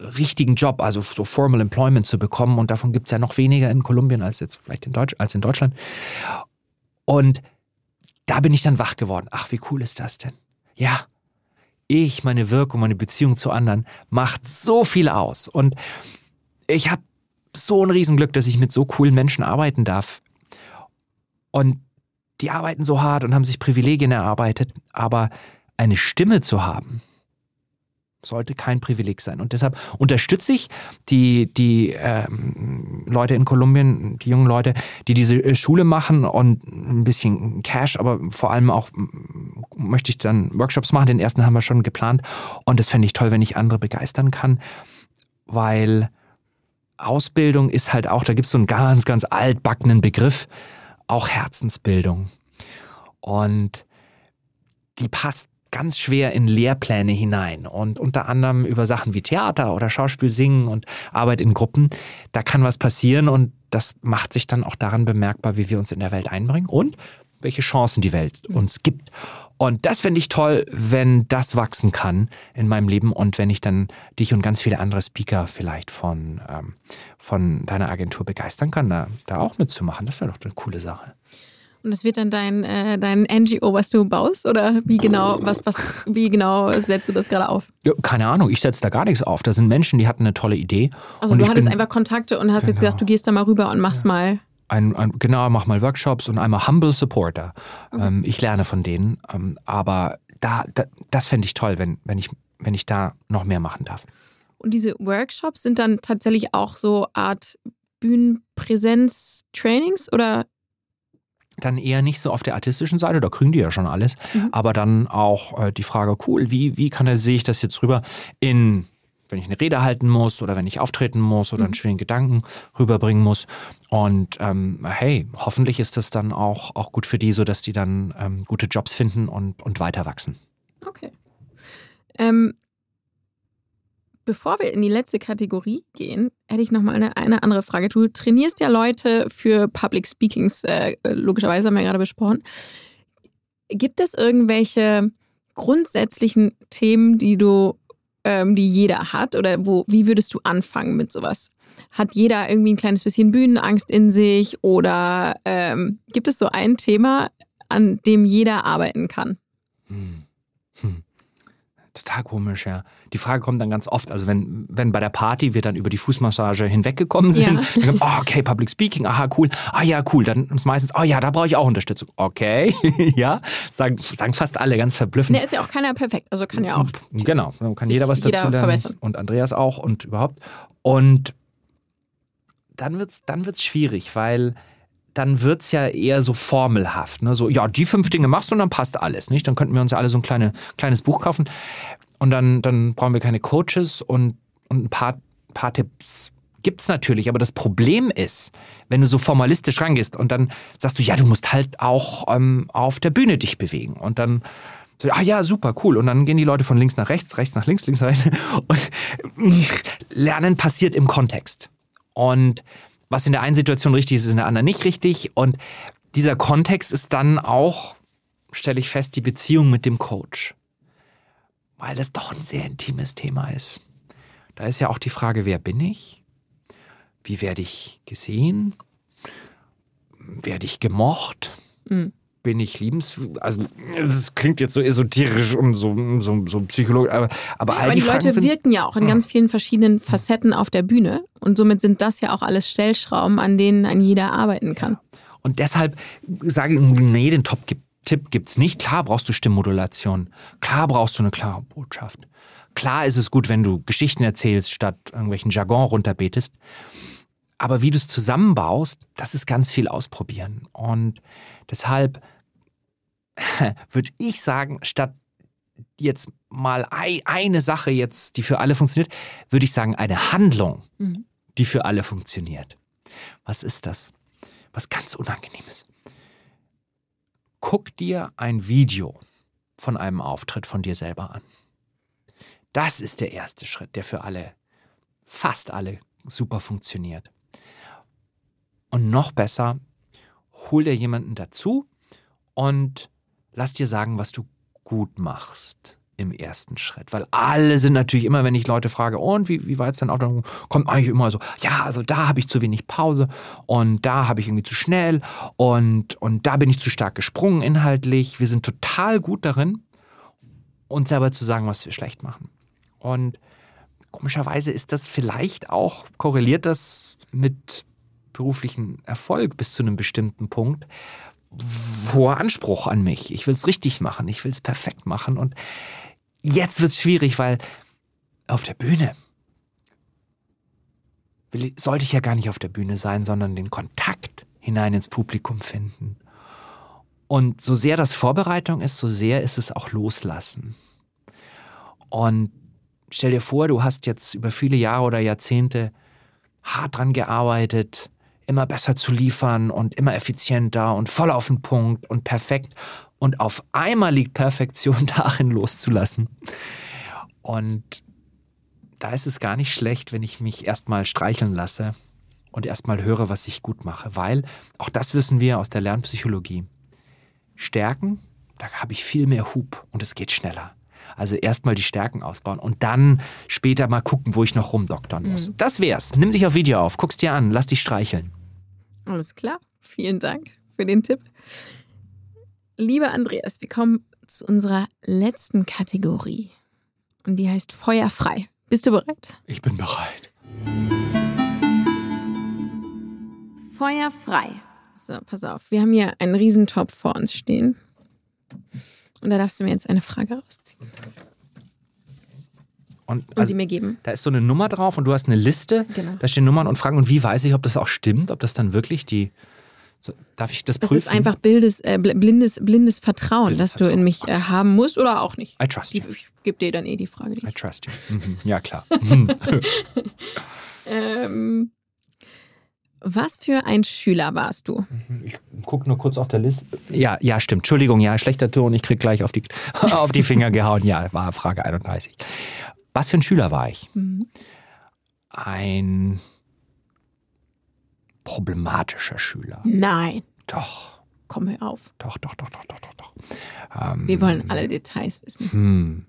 Speaker 2: richtigen Job, also so Formal Employment zu bekommen. Und davon gibt es ja noch weniger in Kolumbien als jetzt vielleicht in, Deutsch, als in Deutschland. Und da bin ich dann wach geworden. Ach, wie cool ist das denn? Ja, ich, meine Wirkung, meine Beziehung zu anderen macht so viel aus. Und ich habe so ein Riesenglück, dass ich mit so coolen Menschen arbeiten darf. Und die arbeiten so hart und haben sich Privilegien erarbeitet, aber eine Stimme zu haben, sollte kein Privileg sein. Und deshalb unterstütze ich die, die ähm, Leute in Kolumbien, die jungen Leute, die diese äh, Schule machen und ein bisschen Cash, aber vor allem auch möchte ich dann Workshops machen. Den ersten haben wir schon geplant. Und das fände ich toll, wenn ich andere begeistern kann, weil Ausbildung ist halt auch, da gibt es so einen ganz, ganz altbackenen Begriff, auch Herzensbildung. Und die passt ganz schwer in Lehrpläne hinein und unter anderem über Sachen wie Theater oder Schauspiel singen und Arbeit in Gruppen. Da kann was passieren und das macht sich dann auch daran bemerkbar, wie wir uns in der Welt einbringen und welche Chancen die Welt mhm. uns gibt. Und das finde ich toll, wenn das wachsen kann in meinem Leben und wenn ich dann dich und ganz viele andere Speaker vielleicht von, ähm, von deiner Agentur begeistern kann, da, da auch mitzumachen. Das wäre doch eine coole Sache.
Speaker 1: Und das wird dann dein, äh, dein NGO, was du baust? Oder wie genau, was, was, wie genau setzt du das gerade auf?
Speaker 2: Ja, keine Ahnung, ich setze da gar nichts auf. Da sind Menschen, die hatten eine tolle Idee.
Speaker 1: Also du hattest bin, einfach Kontakte und hast genau. jetzt gesagt, du gehst da mal rüber und machst ja. mal.
Speaker 2: Ein, ein, genau, mach mal Workshops und einmal Humble Supporter. Okay. Ähm, ich lerne von denen. Ähm, aber da, da das fände ich toll, wenn, wenn, ich, wenn ich da noch mehr machen darf.
Speaker 1: Und diese Workshops sind dann tatsächlich auch so Art Bühnenpräsenz-Trainings oder
Speaker 2: dann eher nicht so auf der artistischen Seite, da kriegen die ja schon alles, mhm. aber dann auch äh, die Frage, cool, wie, wie kann er, sehe ich das jetzt rüber in, wenn ich eine Rede halten muss oder wenn ich auftreten muss oder mhm. einen schweren Gedanken rüberbringen muss. Und ähm, hey, hoffentlich ist das dann auch, auch gut für die, sodass die dann ähm, gute Jobs finden und, und weiter wachsen.
Speaker 1: Okay. Ähm, bevor wir in die letzte Kategorie gehen, hätte ich noch mal eine, eine andere Frage. Du trainierst ja Leute für Public Speakings, äh, logischerweise haben wir gerade besprochen. Gibt es irgendwelche grundsätzlichen Themen, die du, ähm, die jeder hat? Oder wo, wie würdest du anfangen mit sowas? Hat jeder irgendwie ein kleines bisschen Bühnenangst in sich? Oder ähm, gibt es so ein Thema, an dem jeder arbeiten kann? Hm.
Speaker 2: Hm. Total komisch, ja. Die Frage kommt dann ganz oft, also wenn, wenn bei der Party wir dann über die Fußmassage hinweggekommen sind, ja. dann kommt, oh, okay, Public Speaking, aha, cool, ah ja, cool, dann ist meistens, oh ja, da brauche ich auch Unterstützung. Okay, ja, sagen, sagen fast alle ganz verblüffend.
Speaker 1: Der ist ja auch keiner perfekt, also kann ja auch.
Speaker 2: Genau, kann jeder was dazu lernen. Verbessern. Und Andreas auch und überhaupt. Und dann wird's, dann wird's schwierig, weil dann wird es ja eher so formelhaft. Ne? So, ja, die fünf Dinge machst du und dann passt alles. Nicht? Dann könnten wir uns ja alle so ein kleine, kleines Buch kaufen. Und dann, dann brauchen wir keine Coaches und, und ein paar, paar Tipps gibt es natürlich, aber das Problem ist, wenn du so formalistisch rangehst und dann sagst du, ja, du musst halt auch ähm, auf der Bühne dich bewegen und dann ah ja, super, cool. Und dann gehen die Leute von links nach rechts, rechts nach links, links nach rechts. Und Lernen passiert im Kontext. Und was in der einen Situation richtig ist, ist in der anderen nicht richtig. Und dieser Kontext ist dann auch, stelle ich fest, die Beziehung mit dem Coach. Weil das doch ein sehr intimes Thema ist. Da ist ja auch die Frage, wer bin ich? Wie werde ich gesehen? Werde ich gemocht? Mhm. Bin ich liebenswürdig? Also, es klingt jetzt so esoterisch und so, so, so psychologisch, aber, aber all
Speaker 1: aber
Speaker 2: die,
Speaker 1: die
Speaker 2: Fragen
Speaker 1: Leute
Speaker 2: sind,
Speaker 1: wirken ja auch in ganz vielen verschiedenen Facetten auf der Bühne. Und somit sind das ja auch alles Stellschrauben, an denen ein jeder arbeiten kann.
Speaker 2: Und deshalb sage ich, nee, den Top-Tipp gibt es nicht. Klar brauchst du Stimmmodulation. Klar brauchst du eine klare Botschaft. Klar ist es gut, wenn du Geschichten erzählst, statt irgendwelchen Jargon runterbetest. Aber wie du es zusammenbaust, das ist ganz viel ausprobieren. Und deshalb würde ich sagen, statt jetzt mal eine Sache jetzt, die für alle funktioniert, würde ich sagen, eine Handlung, mhm. die für alle funktioniert. Was ist das? Was ganz Unangenehmes. Guck dir ein Video von einem Auftritt von dir selber an. Das ist der erste Schritt, der für alle, fast alle, super funktioniert. Und noch besser, hol dir jemanden dazu und lass dir sagen, was du gut machst im ersten Schritt. Weil alle sind natürlich immer, wenn ich Leute frage, und wie, wie war jetzt dein Auftrag, kommt eigentlich immer so, ja, also da habe ich zu wenig Pause und da habe ich irgendwie zu schnell und, und da bin ich zu stark gesprungen inhaltlich. Wir sind total gut darin, uns selber zu sagen, was wir schlecht machen. Und komischerweise ist das vielleicht auch, korreliert das mit beruflichen Erfolg bis zu einem bestimmten Punkt, hoher Anspruch an mich. Ich will es richtig machen, ich will es perfekt machen. Und jetzt wird es schwierig, weil auf der Bühne sollte ich ja gar nicht auf der Bühne sein, sondern den Kontakt hinein ins Publikum finden. Und so sehr das Vorbereitung ist, so sehr ist es auch Loslassen. Und stell dir vor, du hast jetzt über viele Jahre oder Jahrzehnte hart dran gearbeitet, immer besser zu liefern und immer effizienter und voll auf den Punkt und perfekt. Und auf einmal liegt Perfektion darin loszulassen. Und da ist es gar nicht schlecht, wenn ich mich erstmal streicheln lasse und erstmal höre, was ich gut mache. Weil, auch das wissen wir aus der Lernpsychologie, Stärken, da habe ich viel mehr Hub und es geht schneller. Also erstmal die Stärken ausbauen und dann später mal gucken, wo ich noch rumdoktern muss. Mhm. Das wär's. Nimm dich auf Video auf, guck's dir an, lass dich streicheln.
Speaker 1: Alles klar. Vielen Dank für den Tipp. Lieber Andreas, wir kommen zu unserer letzten Kategorie. Und die heißt Feuerfrei. Bist du bereit?
Speaker 2: Ich bin bereit.
Speaker 1: Feuerfrei. So, pass auf. Wir haben hier einen Riesentopf vor uns stehen. Und da darfst du mir jetzt eine Frage rausziehen.
Speaker 2: Und,
Speaker 1: und also, sie mir geben.
Speaker 2: Da ist so eine Nummer drauf und du hast eine Liste. Genau. Da stehen Nummern und Fragen. Und wie weiß ich, ob das auch stimmt? Ob das dann wirklich die. So, darf ich das,
Speaker 1: das
Speaker 2: prüfen?
Speaker 1: Das ist einfach bildes, äh, blindes, blindes Vertrauen, blindes das Vertrauen. du in mich äh, haben musst oder auch nicht.
Speaker 2: I trust you.
Speaker 1: Ich, ich gebe dir dann eh die Frage.
Speaker 2: Die I trust you. Mhm. Ja, klar.
Speaker 1: ähm, was für ein Schüler warst du?
Speaker 2: Ich gucke nur kurz auf der Liste. Ja, ja, stimmt. Entschuldigung, ja, schlechter Ton. Ich krieg gleich auf die, auf die Finger gehauen. Ja, war Frage 31. Was für ein Schüler war ich? Mhm. Ein problematischer Schüler.
Speaker 1: Nein.
Speaker 2: Doch.
Speaker 1: Komm hör auf.
Speaker 2: Doch, doch, doch, doch, doch, doch. doch.
Speaker 1: Ähm, Wir wollen alle Details wissen.
Speaker 2: Hm.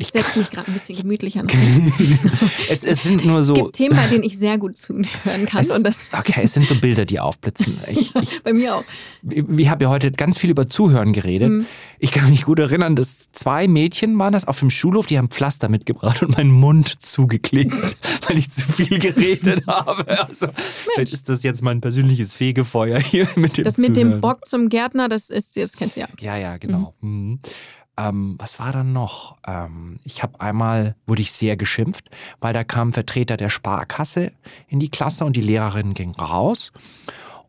Speaker 1: Ich setze mich gerade ein bisschen gemütlich an.
Speaker 2: es, es sind nur so.
Speaker 1: Es gibt Themen, bei denen ich sehr gut zuhören kann.
Speaker 2: Es,
Speaker 1: und das
Speaker 2: okay, es sind so Bilder, die aufblitzen. Ich, ich,
Speaker 1: bei mir auch.
Speaker 2: Wir haben ja heute ganz viel über Zuhören geredet. Mhm. Ich kann mich gut erinnern, dass zwei Mädchen waren das auf dem Schulhof, die haben Pflaster mitgebracht und meinen Mund zugeklebt, weil ich zu viel geredet habe. Also, vielleicht ist das jetzt mein persönliches Fegefeuer hier mit dem
Speaker 1: Das
Speaker 2: Zuhören.
Speaker 1: mit dem Bock zum Gärtner, das ist, das kennst du ja.
Speaker 2: Ja, ja, genau. Mhm. Mhm. Ähm, was war dann noch? Ähm, ich habe einmal, wurde ich sehr geschimpft, weil da kam ein Vertreter der Sparkasse in die Klasse und die Lehrerin ging raus.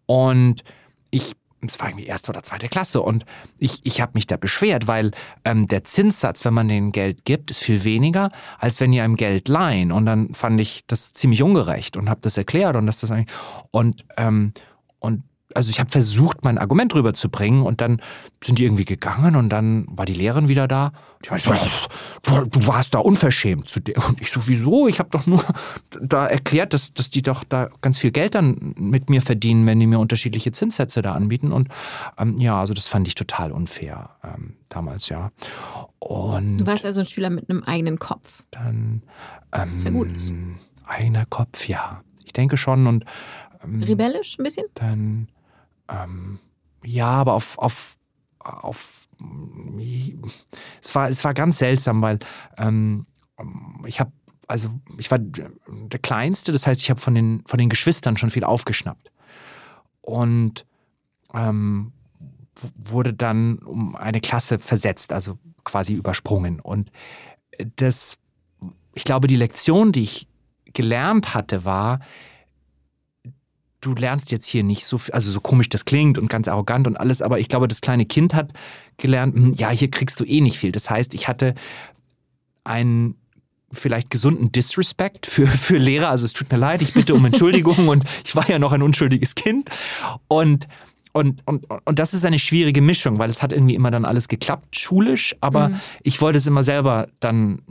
Speaker 2: Und ich es war irgendwie erste oder zweite Klasse und ich, ich habe mich da beschwert, weil ähm, der Zinssatz, wenn man denen Geld gibt, ist viel weniger, als wenn die einem Geld leihen. Und dann fand ich das ziemlich ungerecht und habe das erklärt und dass das eigentlich und ähm, und also ich habe versucht, mein Argument rüberzubringen und dann sind die irgendwie gegangen und dann war die Lehrerin wieder da. Ich meinte, du, du warst da unverschämt zu dir. Und ich so, wieso? Ich habe doch nur da erklärt, dass, dass die doch da ganz viel Geld dann mit mir verdienen, wenn die mir unterschiedliche Zinssätze da anbieten. Und ähm, ja, also das fand ich total unfair ähm, damals, ja. Und
Speaker 1: Du warst also ein Schüler mit einem eigenen Kopf.
Speaker 2: dann ähm,
Speaker 1: Sehr gut.
Speaker 2: eigener Kopf, ja. Ich denke schon und ähm,
Speaker 1: Rebellisch ein bisschen?
Speaker 2: dann ähm, ja, aber auf, auf, auf es war, es war ganz seltsam, weil ähm, ich habe, also ich war der Kleinste, das heißt, ich habe von den, von den Geschwistern schon viel aufgeschnappt. Und ähm, wurde dann um eine Klasse versetzt, also quasi übersprungen. Und das, ich glaube, die Lektion, die ich gelernt hatte, war, du lernst jetzt hier nicht so viel, also so komisch das klingt und ganz arrogant und alles, aber ich glaube, das kleine Kind hat gelernt, hm, ja, hier kriegst du eh nicht viel. Das heißt, ich hatte einen vielleicht gesunden Disrespect für, für Lehrer. Also es tut mir leid, ich bitte um Entschuldigung und ich war ja noch ein unschuldiges Kind. Und, und, und, und das ist eine schwierige Mischung, weil es hat irgendwie immer dann alles geklappt, schulisch, aber ich wollte es immer selber dann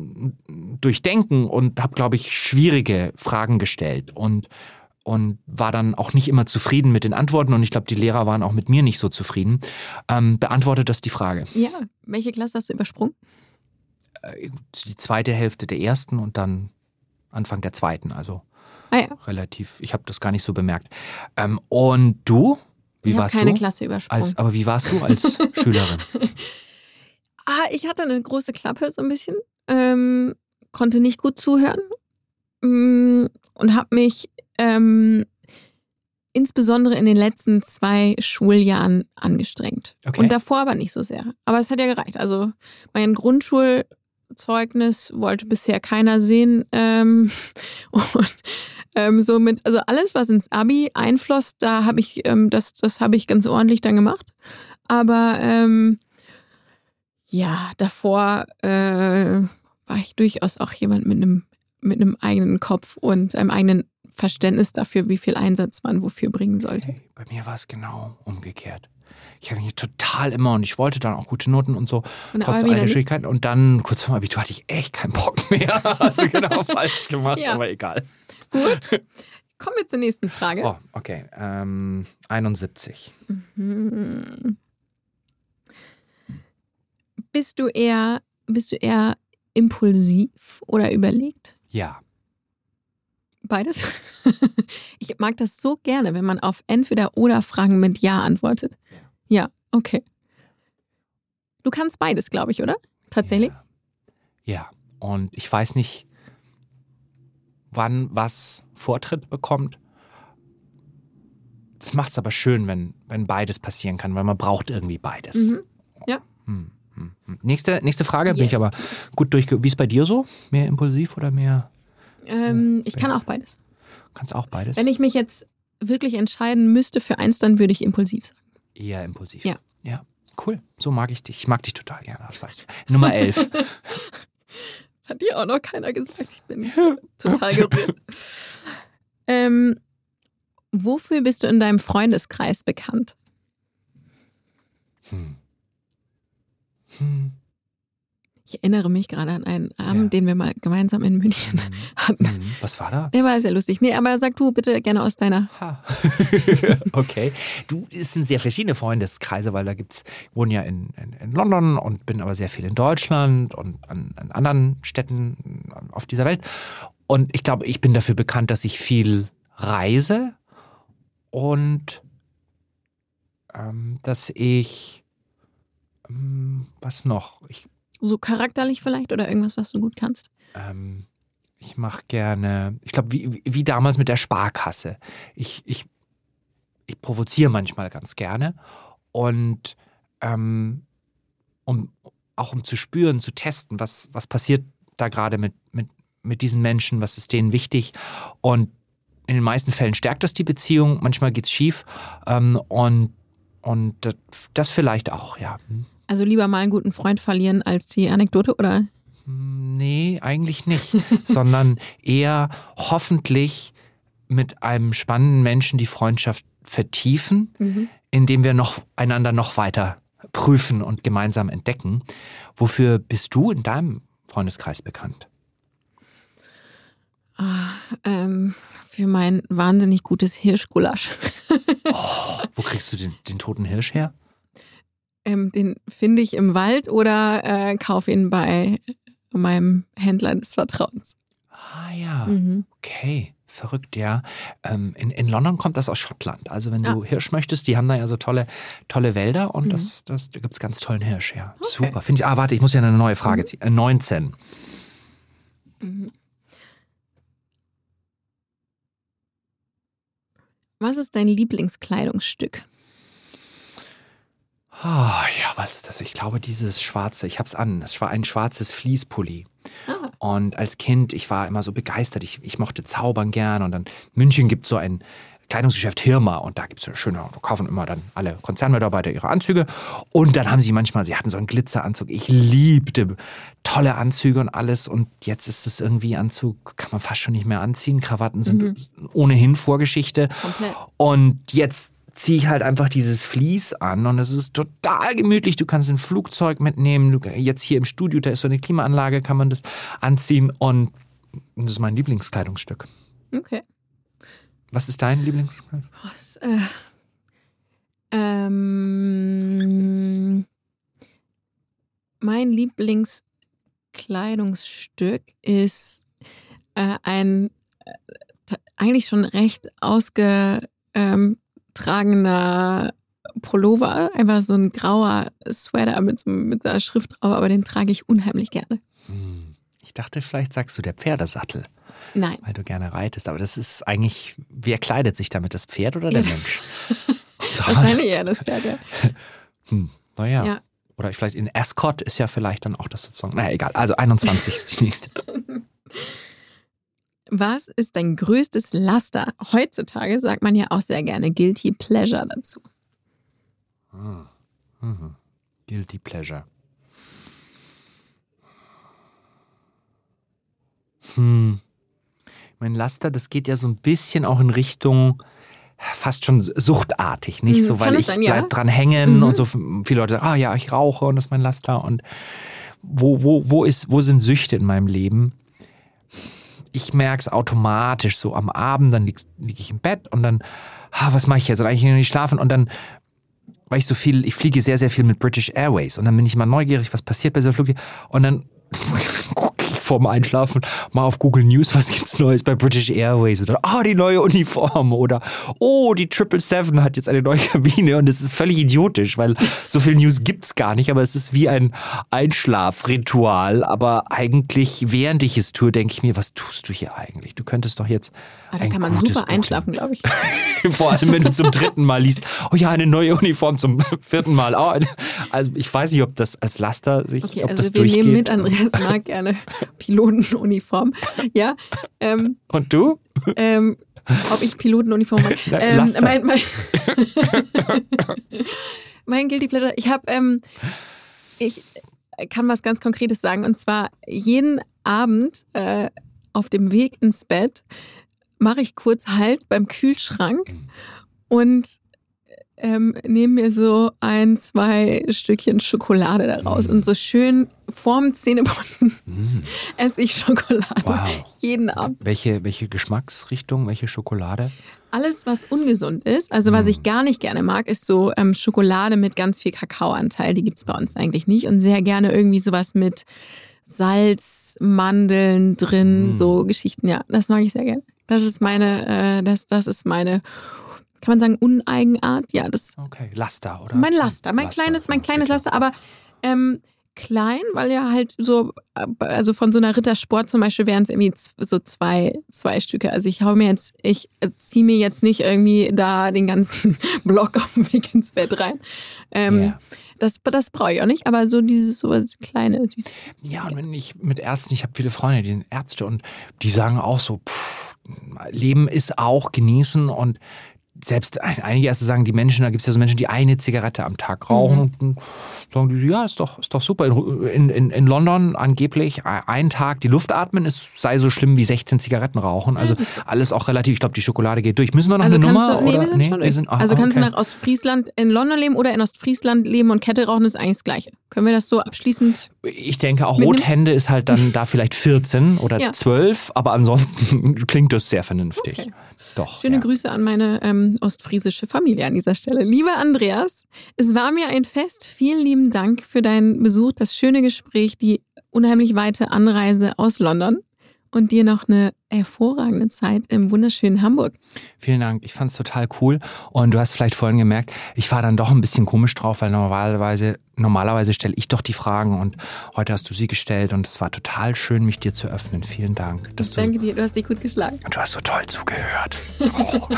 Speaker 2: durchdenken und habe, glaube ich, schwierige Fragen gestellt und, und war dann auch nicht immer zufrieden mit den Antworten und ich glaube, die Lehrer waren auch mit mir nicht so zufrieden. Ähm, beantwortet das die Frage.
Speaker 1: Ja. Welche Klasse hast du übersprungen?
Speaker 2: Die zweite Hälfte der ersten und dann Anfang der zweiten, also
Speaker 1: Ah ja.
Speaker 2: relativ, ich habe das gar nicht so bemerkt. Ähm, und du? Wie
Speaker 1: ich habe
Speaker 2: warst
Speaker 1: keine
Speaker 2: du?
Speaker 1: Klasse übersprungen.
Speaker 2: Als, aber wie warst du als Schülerin?
Speaker 1: Ah, ich hatte eine große Klappe so ein bisschen, ähm, konnte nicht gut zuhören und habe mich ähm, insbesondere in den letzten zwei Schuljahren angestrengt.
Speaker 2: Okay.
Speaker 1: Und davor aber nicht so sehr. Aber es hat ja gereicht. Also mein Grundschulzeugnis wollte bisher keiner sehen. Ähm, und ähm, somit, also alles, was ins Abi einfloss, da habe ich, ähm, das, das habe ich ganz ordentlich dann gemacht. Aber ähm, ja, davor äh, war ich durchaus auch jemand mit einem mit einem eigenen Kopf und einem eigenen Verständnis dafür, wie viel Einsatz man wofür bringen sollte.
Speaker 2: Hey, bei mir war es genau umgekehrt. Ich habe mich total immer und ich wollte dann auch gute Noten und so,
Speaker 1: Und
Speaker 2: trotz all der. Schwierigkeiten. Und dann kurz vor dem Abitur hatte ich echt keinen Bock mehr. Also genau falsch gemacht,
Speaker 1: Ja.
Speaker 2: aber egal.
Speaker 1: Gut. Kommen wir zur nächsten Frage.
Speaker 2: Oh, okay. Ähm, 71.
Speaker 1: Hm. Bist du eher, bist du eher impulsiv oder überlegt?
Speaker 2: Ja.
Speaker 1: Beides? ich mag das so gerne, wenn man auf entweder oder Fragen mit Ja antwortet. Ja, okay. Du kannst beides, glaube ich, oder? Tatsächlich?
Speaker 2: Ja. ja. Und ich weiß nicht, wann was Vortritt bekommt. Das macht es aber schön, wenn, wenn beides passieren kann, weil man braucht irgendwie beides.
Speaker 1: Mhm. Ja.
Speaker 2: Hm. Nächste, nächste Frage, bin ich
Speaker 1: Yes,
Speaker 2: aber gut durchge... Wie ist bei dir so? Mehr impulsiv oder mehr...
Speaker 1: Ähm, ich kann auch beides.
Speaker 2: Kannst auch beides?
Speaker 1: Wenn ich mich jetzt wirklich entscheiden müsste für eins, dann würde ich impulsiv sagen.
Speaker 2: Eher impulsiv.
Speaker 1: Ja.
Speaker 2: Ja, cool. So mag ich dich. Ich mag dich total gerne, das weißt du. Nummer 11.
Speaker 1: Das hat dir auch noch keiner gesagt. Ich bin total gerührt. ähm, wofür bist du in deinem Freundeskreis bekannt?
Speaker 2: hm. Hm.
Speaker 1: Ich erinnere mich gerade an einen Abend,
Speaker 2: Ja.
Speaker 1: den wir mal gemeinsam in München
Speaker 2: Hm.
Speaker 1: hatten.
Speaker 2: Hm. Was war da?
Speaker 1: Der war sehr lustig. Nee, aber sag du bitte gerne aus deiner.
Speaker 2: Ha. okay. Du, es sind sehr verschiedene Freundeskreise, weil da gibt's, ich wohne ja in, in, in London und bin aber sehr viel in Deutschland und an, an anderen Städten auf dieser Welt. Und ich glaube, ich bin dafür bekannt, dass ich viel reise und ähm, dass ich was noch? Ich
Speaker 1: So charakterlich vielleicht oder irgendwas, was du gut kannst?
Speaker 2: ähm, ich mache gerne, ich glaube, wie, wie- damals mit der Sparkasse. Ich, ich, ich provoziere manchmal ganz gerne und ähm, um, auch um zu spüren, zu testen, was, was passiert da gerade mit, mit, mit diesen Menschen, was ist denen wichtig und in den meisten Fällen stärkt das die Beziehung, manchmal geht's schief ähm, und Und das, das vielleicht auch, ja.
Speaker 1: Also lieber mal einen guten Freund verlieren als die Anekdote, oder?
Speaker 2: Nee, eigentlich nicht, sondern eher hoffentlich mit einem spannenden Menschen die Freundschaft vertiefen,
Speaker 1: Mhm.
Speaker 2: indem wir noch einander noch weiter prüfen und gemeinsam entdecken. Wofür bist du in deinem Freundeskreis bekannt?
Speaker 1: Ähm, für mein wahnsinnig gutes Hirschgulasch.
Speaker 2: Wo kriegst du den, den toten Hirsch her?
Speaker 1: Ähm, den finde ich im Wald oder äh, kaufe ihn bei meinem Händler des Vertrauens.
Speaker 2: Ah ja,
Speaker 1: Mhm.
Speaker 2: okay. Verrückt, ja. Ähm, in, in London kommt das aus Schottland. Also wenn du
Speaker 1: Ah.
Speaker 2: Hirsch möchtest, die haben da ja so tolle, tolle Wälder und
Speaker 1: Mhm.
Speaker 2: das, das, da gibt es ganz tollen Hirsch, ja.
Speaker 1: Okay.
Speaker 2: Super. Finde ich. Ah, warte, ich muss ja eine neue Frage
Speaker 1: Mhm.
Speaker 2: ziehen. Äh, 19.
Speaker 1: Mhm. Was ist dein Lieblingskleidungsstück?
Speaker 2: Ah, ja, was ist das? Ich glaube, dieses schwarze, ich hab's an. Es war ein schwarzes Fließpulli.
Speaker 1: Ah,
Speaker 2: Und als Kind, ich war immer so begeistert. Ich, ich mochte zaubern gern. Und dann in München gibt so ein Kleidungsgeschäft Hirma. Und da gibt es so schöne, da kaufen immer dann alle Konzernmitarbeiter ihre Anzüge. Und dann haben sie manchmal, sie hatten so einen Glitzeranzug. Ich liebte tolle Anzüge und alles. Und jetzt ist es irgendwie Anzug, kann man fast schon nicht mehr anziehen. Krawatten sind ohnehin Vorgeschichte.
Speaker 1: komplett.
Speaker 2: Und jetzt ziehe ich halt einfach dieses Vlies an und es ist total gemütlich. Du kannst ein Flugzeug mitnehmen. Du, jetzt hier im Studio, da ist so eine Klimaanlage, kann man das anziehen und das ist mein Lieblingskleidungsstück.
Speaker 1: Okay.
Speaker 2: Was ist dein Lieblingskleidungsstück?
Speaker 1: Was, äh, ähm, mein Lieblingskleidungsstück ist äh, ein äh, eigentlich schon recht ausgetragener Pullover, einfach so ein grauer Sweater mit, mit einer Schrift drauf, aber den trage ich unheimlich gerne.
Speaker 2: Hm, Ich dachte, vielleicht sagst du der Pferdesattel,
Speaker 1: Nein.
Speaker 2: weil du gerne reitest. Aber das ist eigentlich, wer kleidet sich damit? Das Pferd oder der
Speaker 1: Ja,
Speaker 2: Mensch?
Speaker 1: Wahrscheinlich eher das Pferd, ja.
Speaker 2: Hm, naja.
Speaker 1: Ja.
Speaker 2: Oder vielleicht in Ascot ist ja vielleicht dann auch das sozusagen. Naja, egal. Also 21 ist die nächste.
Speaker 1: Was ist dein größtes Laster? Heutzutage sagt man ja auch sehr gerne Guilty Pleasure dazu.
Speaker 2: Mhm. Guilty Pleasure. Hm. Mein Laster, das geht ja so ein bisschen auch in Richtung fast schon suchtartig, nicht
Speaker 1: Mhm,
Speaker 2: so, weil ich
Speaker 1: sein, ja.
Speaker 2: bleib dran hängen
Speaker 1: Mhm.
Speaker 2: und so viele Leute sagen, ah ja, ich rauche und das ist mein Laster und wo, wo, wo, ist, wo sind Süchte in meinem Leben? Ich merke es automatisch so am Abend, dann liege lieg ich im Bett und dann, ah, was mache ich jetzt? Und eigentlich noch nicht schlafen und dann weil ich so viel, ich fliege sehr, sehr viel mit British Airways und dann bin ich immer neugierig, was passiert bei dieser Flug und dann ich vorm Einschlafen mal auf Google News, was gibt's Neues bei British Airways oder ah, die neue Uniform oder oh, die 777 hat jetzt eine neue Kabine und es ist völlig idiotisch, weil so viel News gibt's gar nicht, aber es ist wie ein Einschlafritual, aber eigentlich während ich es tue, denke ich mir, was tust du hier eigentlich? Du könntest doch jetzt
Speaker 1: Aber da
Speaker 2: ein
Speaker 1: kann man
Speaker 2: gutes
Speaker 1: super einschlafen, glaube ich.
Speaker 2: vor allem, wenn du zum dritten Mal liest, oh ja, eine neue Uniform zum vierten Mal. Oh, also ich weiß nicht, ob das als Laster sich,
Speaker 1: Okay,
Speaker 2: ob
Speaker 1: also
Speaker 2: das
Speaker 1: wir
Speaker 2: durchgeht.
Speaker 1: nehmen mit, Andreas mag gerne Pilotenuniform. Ja, ähm,
Speaker 2: Und du?
Speaker 1: ähm, ob ich Pilotenuniform mag. Ähm, mein, mein, mein Guilty Pleasure, ich habe, ähm, ich kann was ganz Konkretes sagen und zwar jeden Abend äh, auf dem Weg ins Bett mache ich kurz Halt beim Kühlschrank und ähm, nehme mir so ein, zwei Stückchen Schokolade daraus und so schön vorm Zähneputzen
Speaker 2: Hm,
Speaker 1: esse ich Schokolade.
Speaker 2: wow.
Speaker 1: Jeden Abend.
Speaker 2: Welche, welche Geschmacksrichtung, welche Schokolade?
Speaker 1: Alles, was ungesund ist, also was
Speaker 2: Mm.
Speaker 1: ich gar nicht gerne mag, ist so ähm, Schokolade mit ganz viel Kakaoanteil. Die gibt's bei uns eigentlich nicht. Und sehr gerne irgendwie sowas mit Salz, Mandeln drin,
Speaker 2: Mm.
Speaker 1: so Geschichten. Ja, das mag ich sehr gerne. Das ist meine, äh, das, das ist meine, kann man sagen, Uneigenart? Ja, das
Speaker 2: Okay, Laster, oder?
Speaker 1: Mein Laster, mein
Speaker 2: Laster,
Speaker 1: kleines, mein kleines
Speaker 2: bitte.
Speaker 1: Laster, aber ähm, klein, weil ja halt so, äh, also von so einer Rittersport zum Beispiel wären es irgendwie so zwei, zwei Stücke. Also ich hau mir jetzt, ich äh, ziehe mir jetzt nicht irgendwie da den ganzen Block auf dem Weg ins Bett rein. Ähm,
Speaker 2: Ja.
Speaker 1: Das, das brauche ich auch nicht, aber so dieses so kleine, süß.
Speaker 2: Ja, und wenn ich mit Ärzten, ich habe viele Freunde, die sind Ärzte und die sagen auch so, pff, Leben ist auch genießen und selbst einige erste sagen, die Menschen, da gibt es ja so Menschen, die eine Zigarette am Tag rauchen mhm. und sagen die, ja, ist doch, ist doch super. In, in, in London angeblich ein Tag die Luft atmen, es sei so schlimm wie 16 Zigaretten rauchen. Also alles auch relativ, ich glaube, die Schokolade geht durch. Müssen wir noch also eine Nummer?
Speaker 1: Du, nee, oder? wir sind nee, schon wir sind, ach, Also kannst okay. du nach Ostfriesland in London leben oder in Ostfriesland leben und Kette rauchen ist eigentlich das Gleiche. Können wir das so abschließend?
Speaker 2: Ich denke, auch Rothände ist halt dann da vielleicht 14 oder ja. 12, aber ansonsten klingt das sehr vernünftig. Okay. Doch.
Speaker 1: Schöne ja. Grüße an meine ähm, ostfriesische Familie an dieser Stelle. Lieber Andreas, es war mir ein Fest. Vielen lieben Dank für deinen Besuch, das schöne Gespräch, die unheimlich weite Anreise aus London und dir noch eine hervorragende Zeit im wunderschönen Hamburg.
Speaker 2: Vielen Dank, ich fand es total cool. Und du hast vielleicht vorhin gemerkt, ich war dann doch ein bisschen komisch drauf, weil normalerweise, normalerweise stelle ich doch die Fragen und heute hast du sie gestellt und es war total schön, mich dir zu öffnen. Vielen Dank.
Speaker 1: Dass Danke du, dir, du hast dich gut geschlagen.
Speaker 2: Und du hast so toll zugehört. Oh,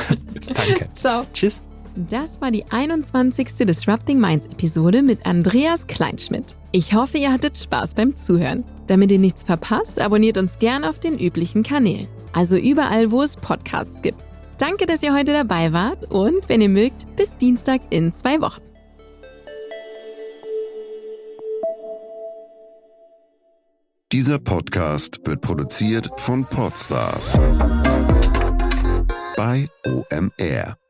Speaker 2: danke.
Speaker 1: Ciao. Tschüss. Das war die 21. Disrupting Minds Episode mit Andreas Kleinschmidt. Ich hoffe, ihr hattet Spaß beim Zuhören. Damit ihr nichts verpasst, abonniert uns gern auf den üblichen Kanälen. Also überall, wo es Podcasts gibt. Danke, dass ihr heute dabei wart und wenn ihr mögt, bis Dienstag in zwei Wochen.
Speaker 3: Dieser Podcast wird produziert von Podstars bei OMR.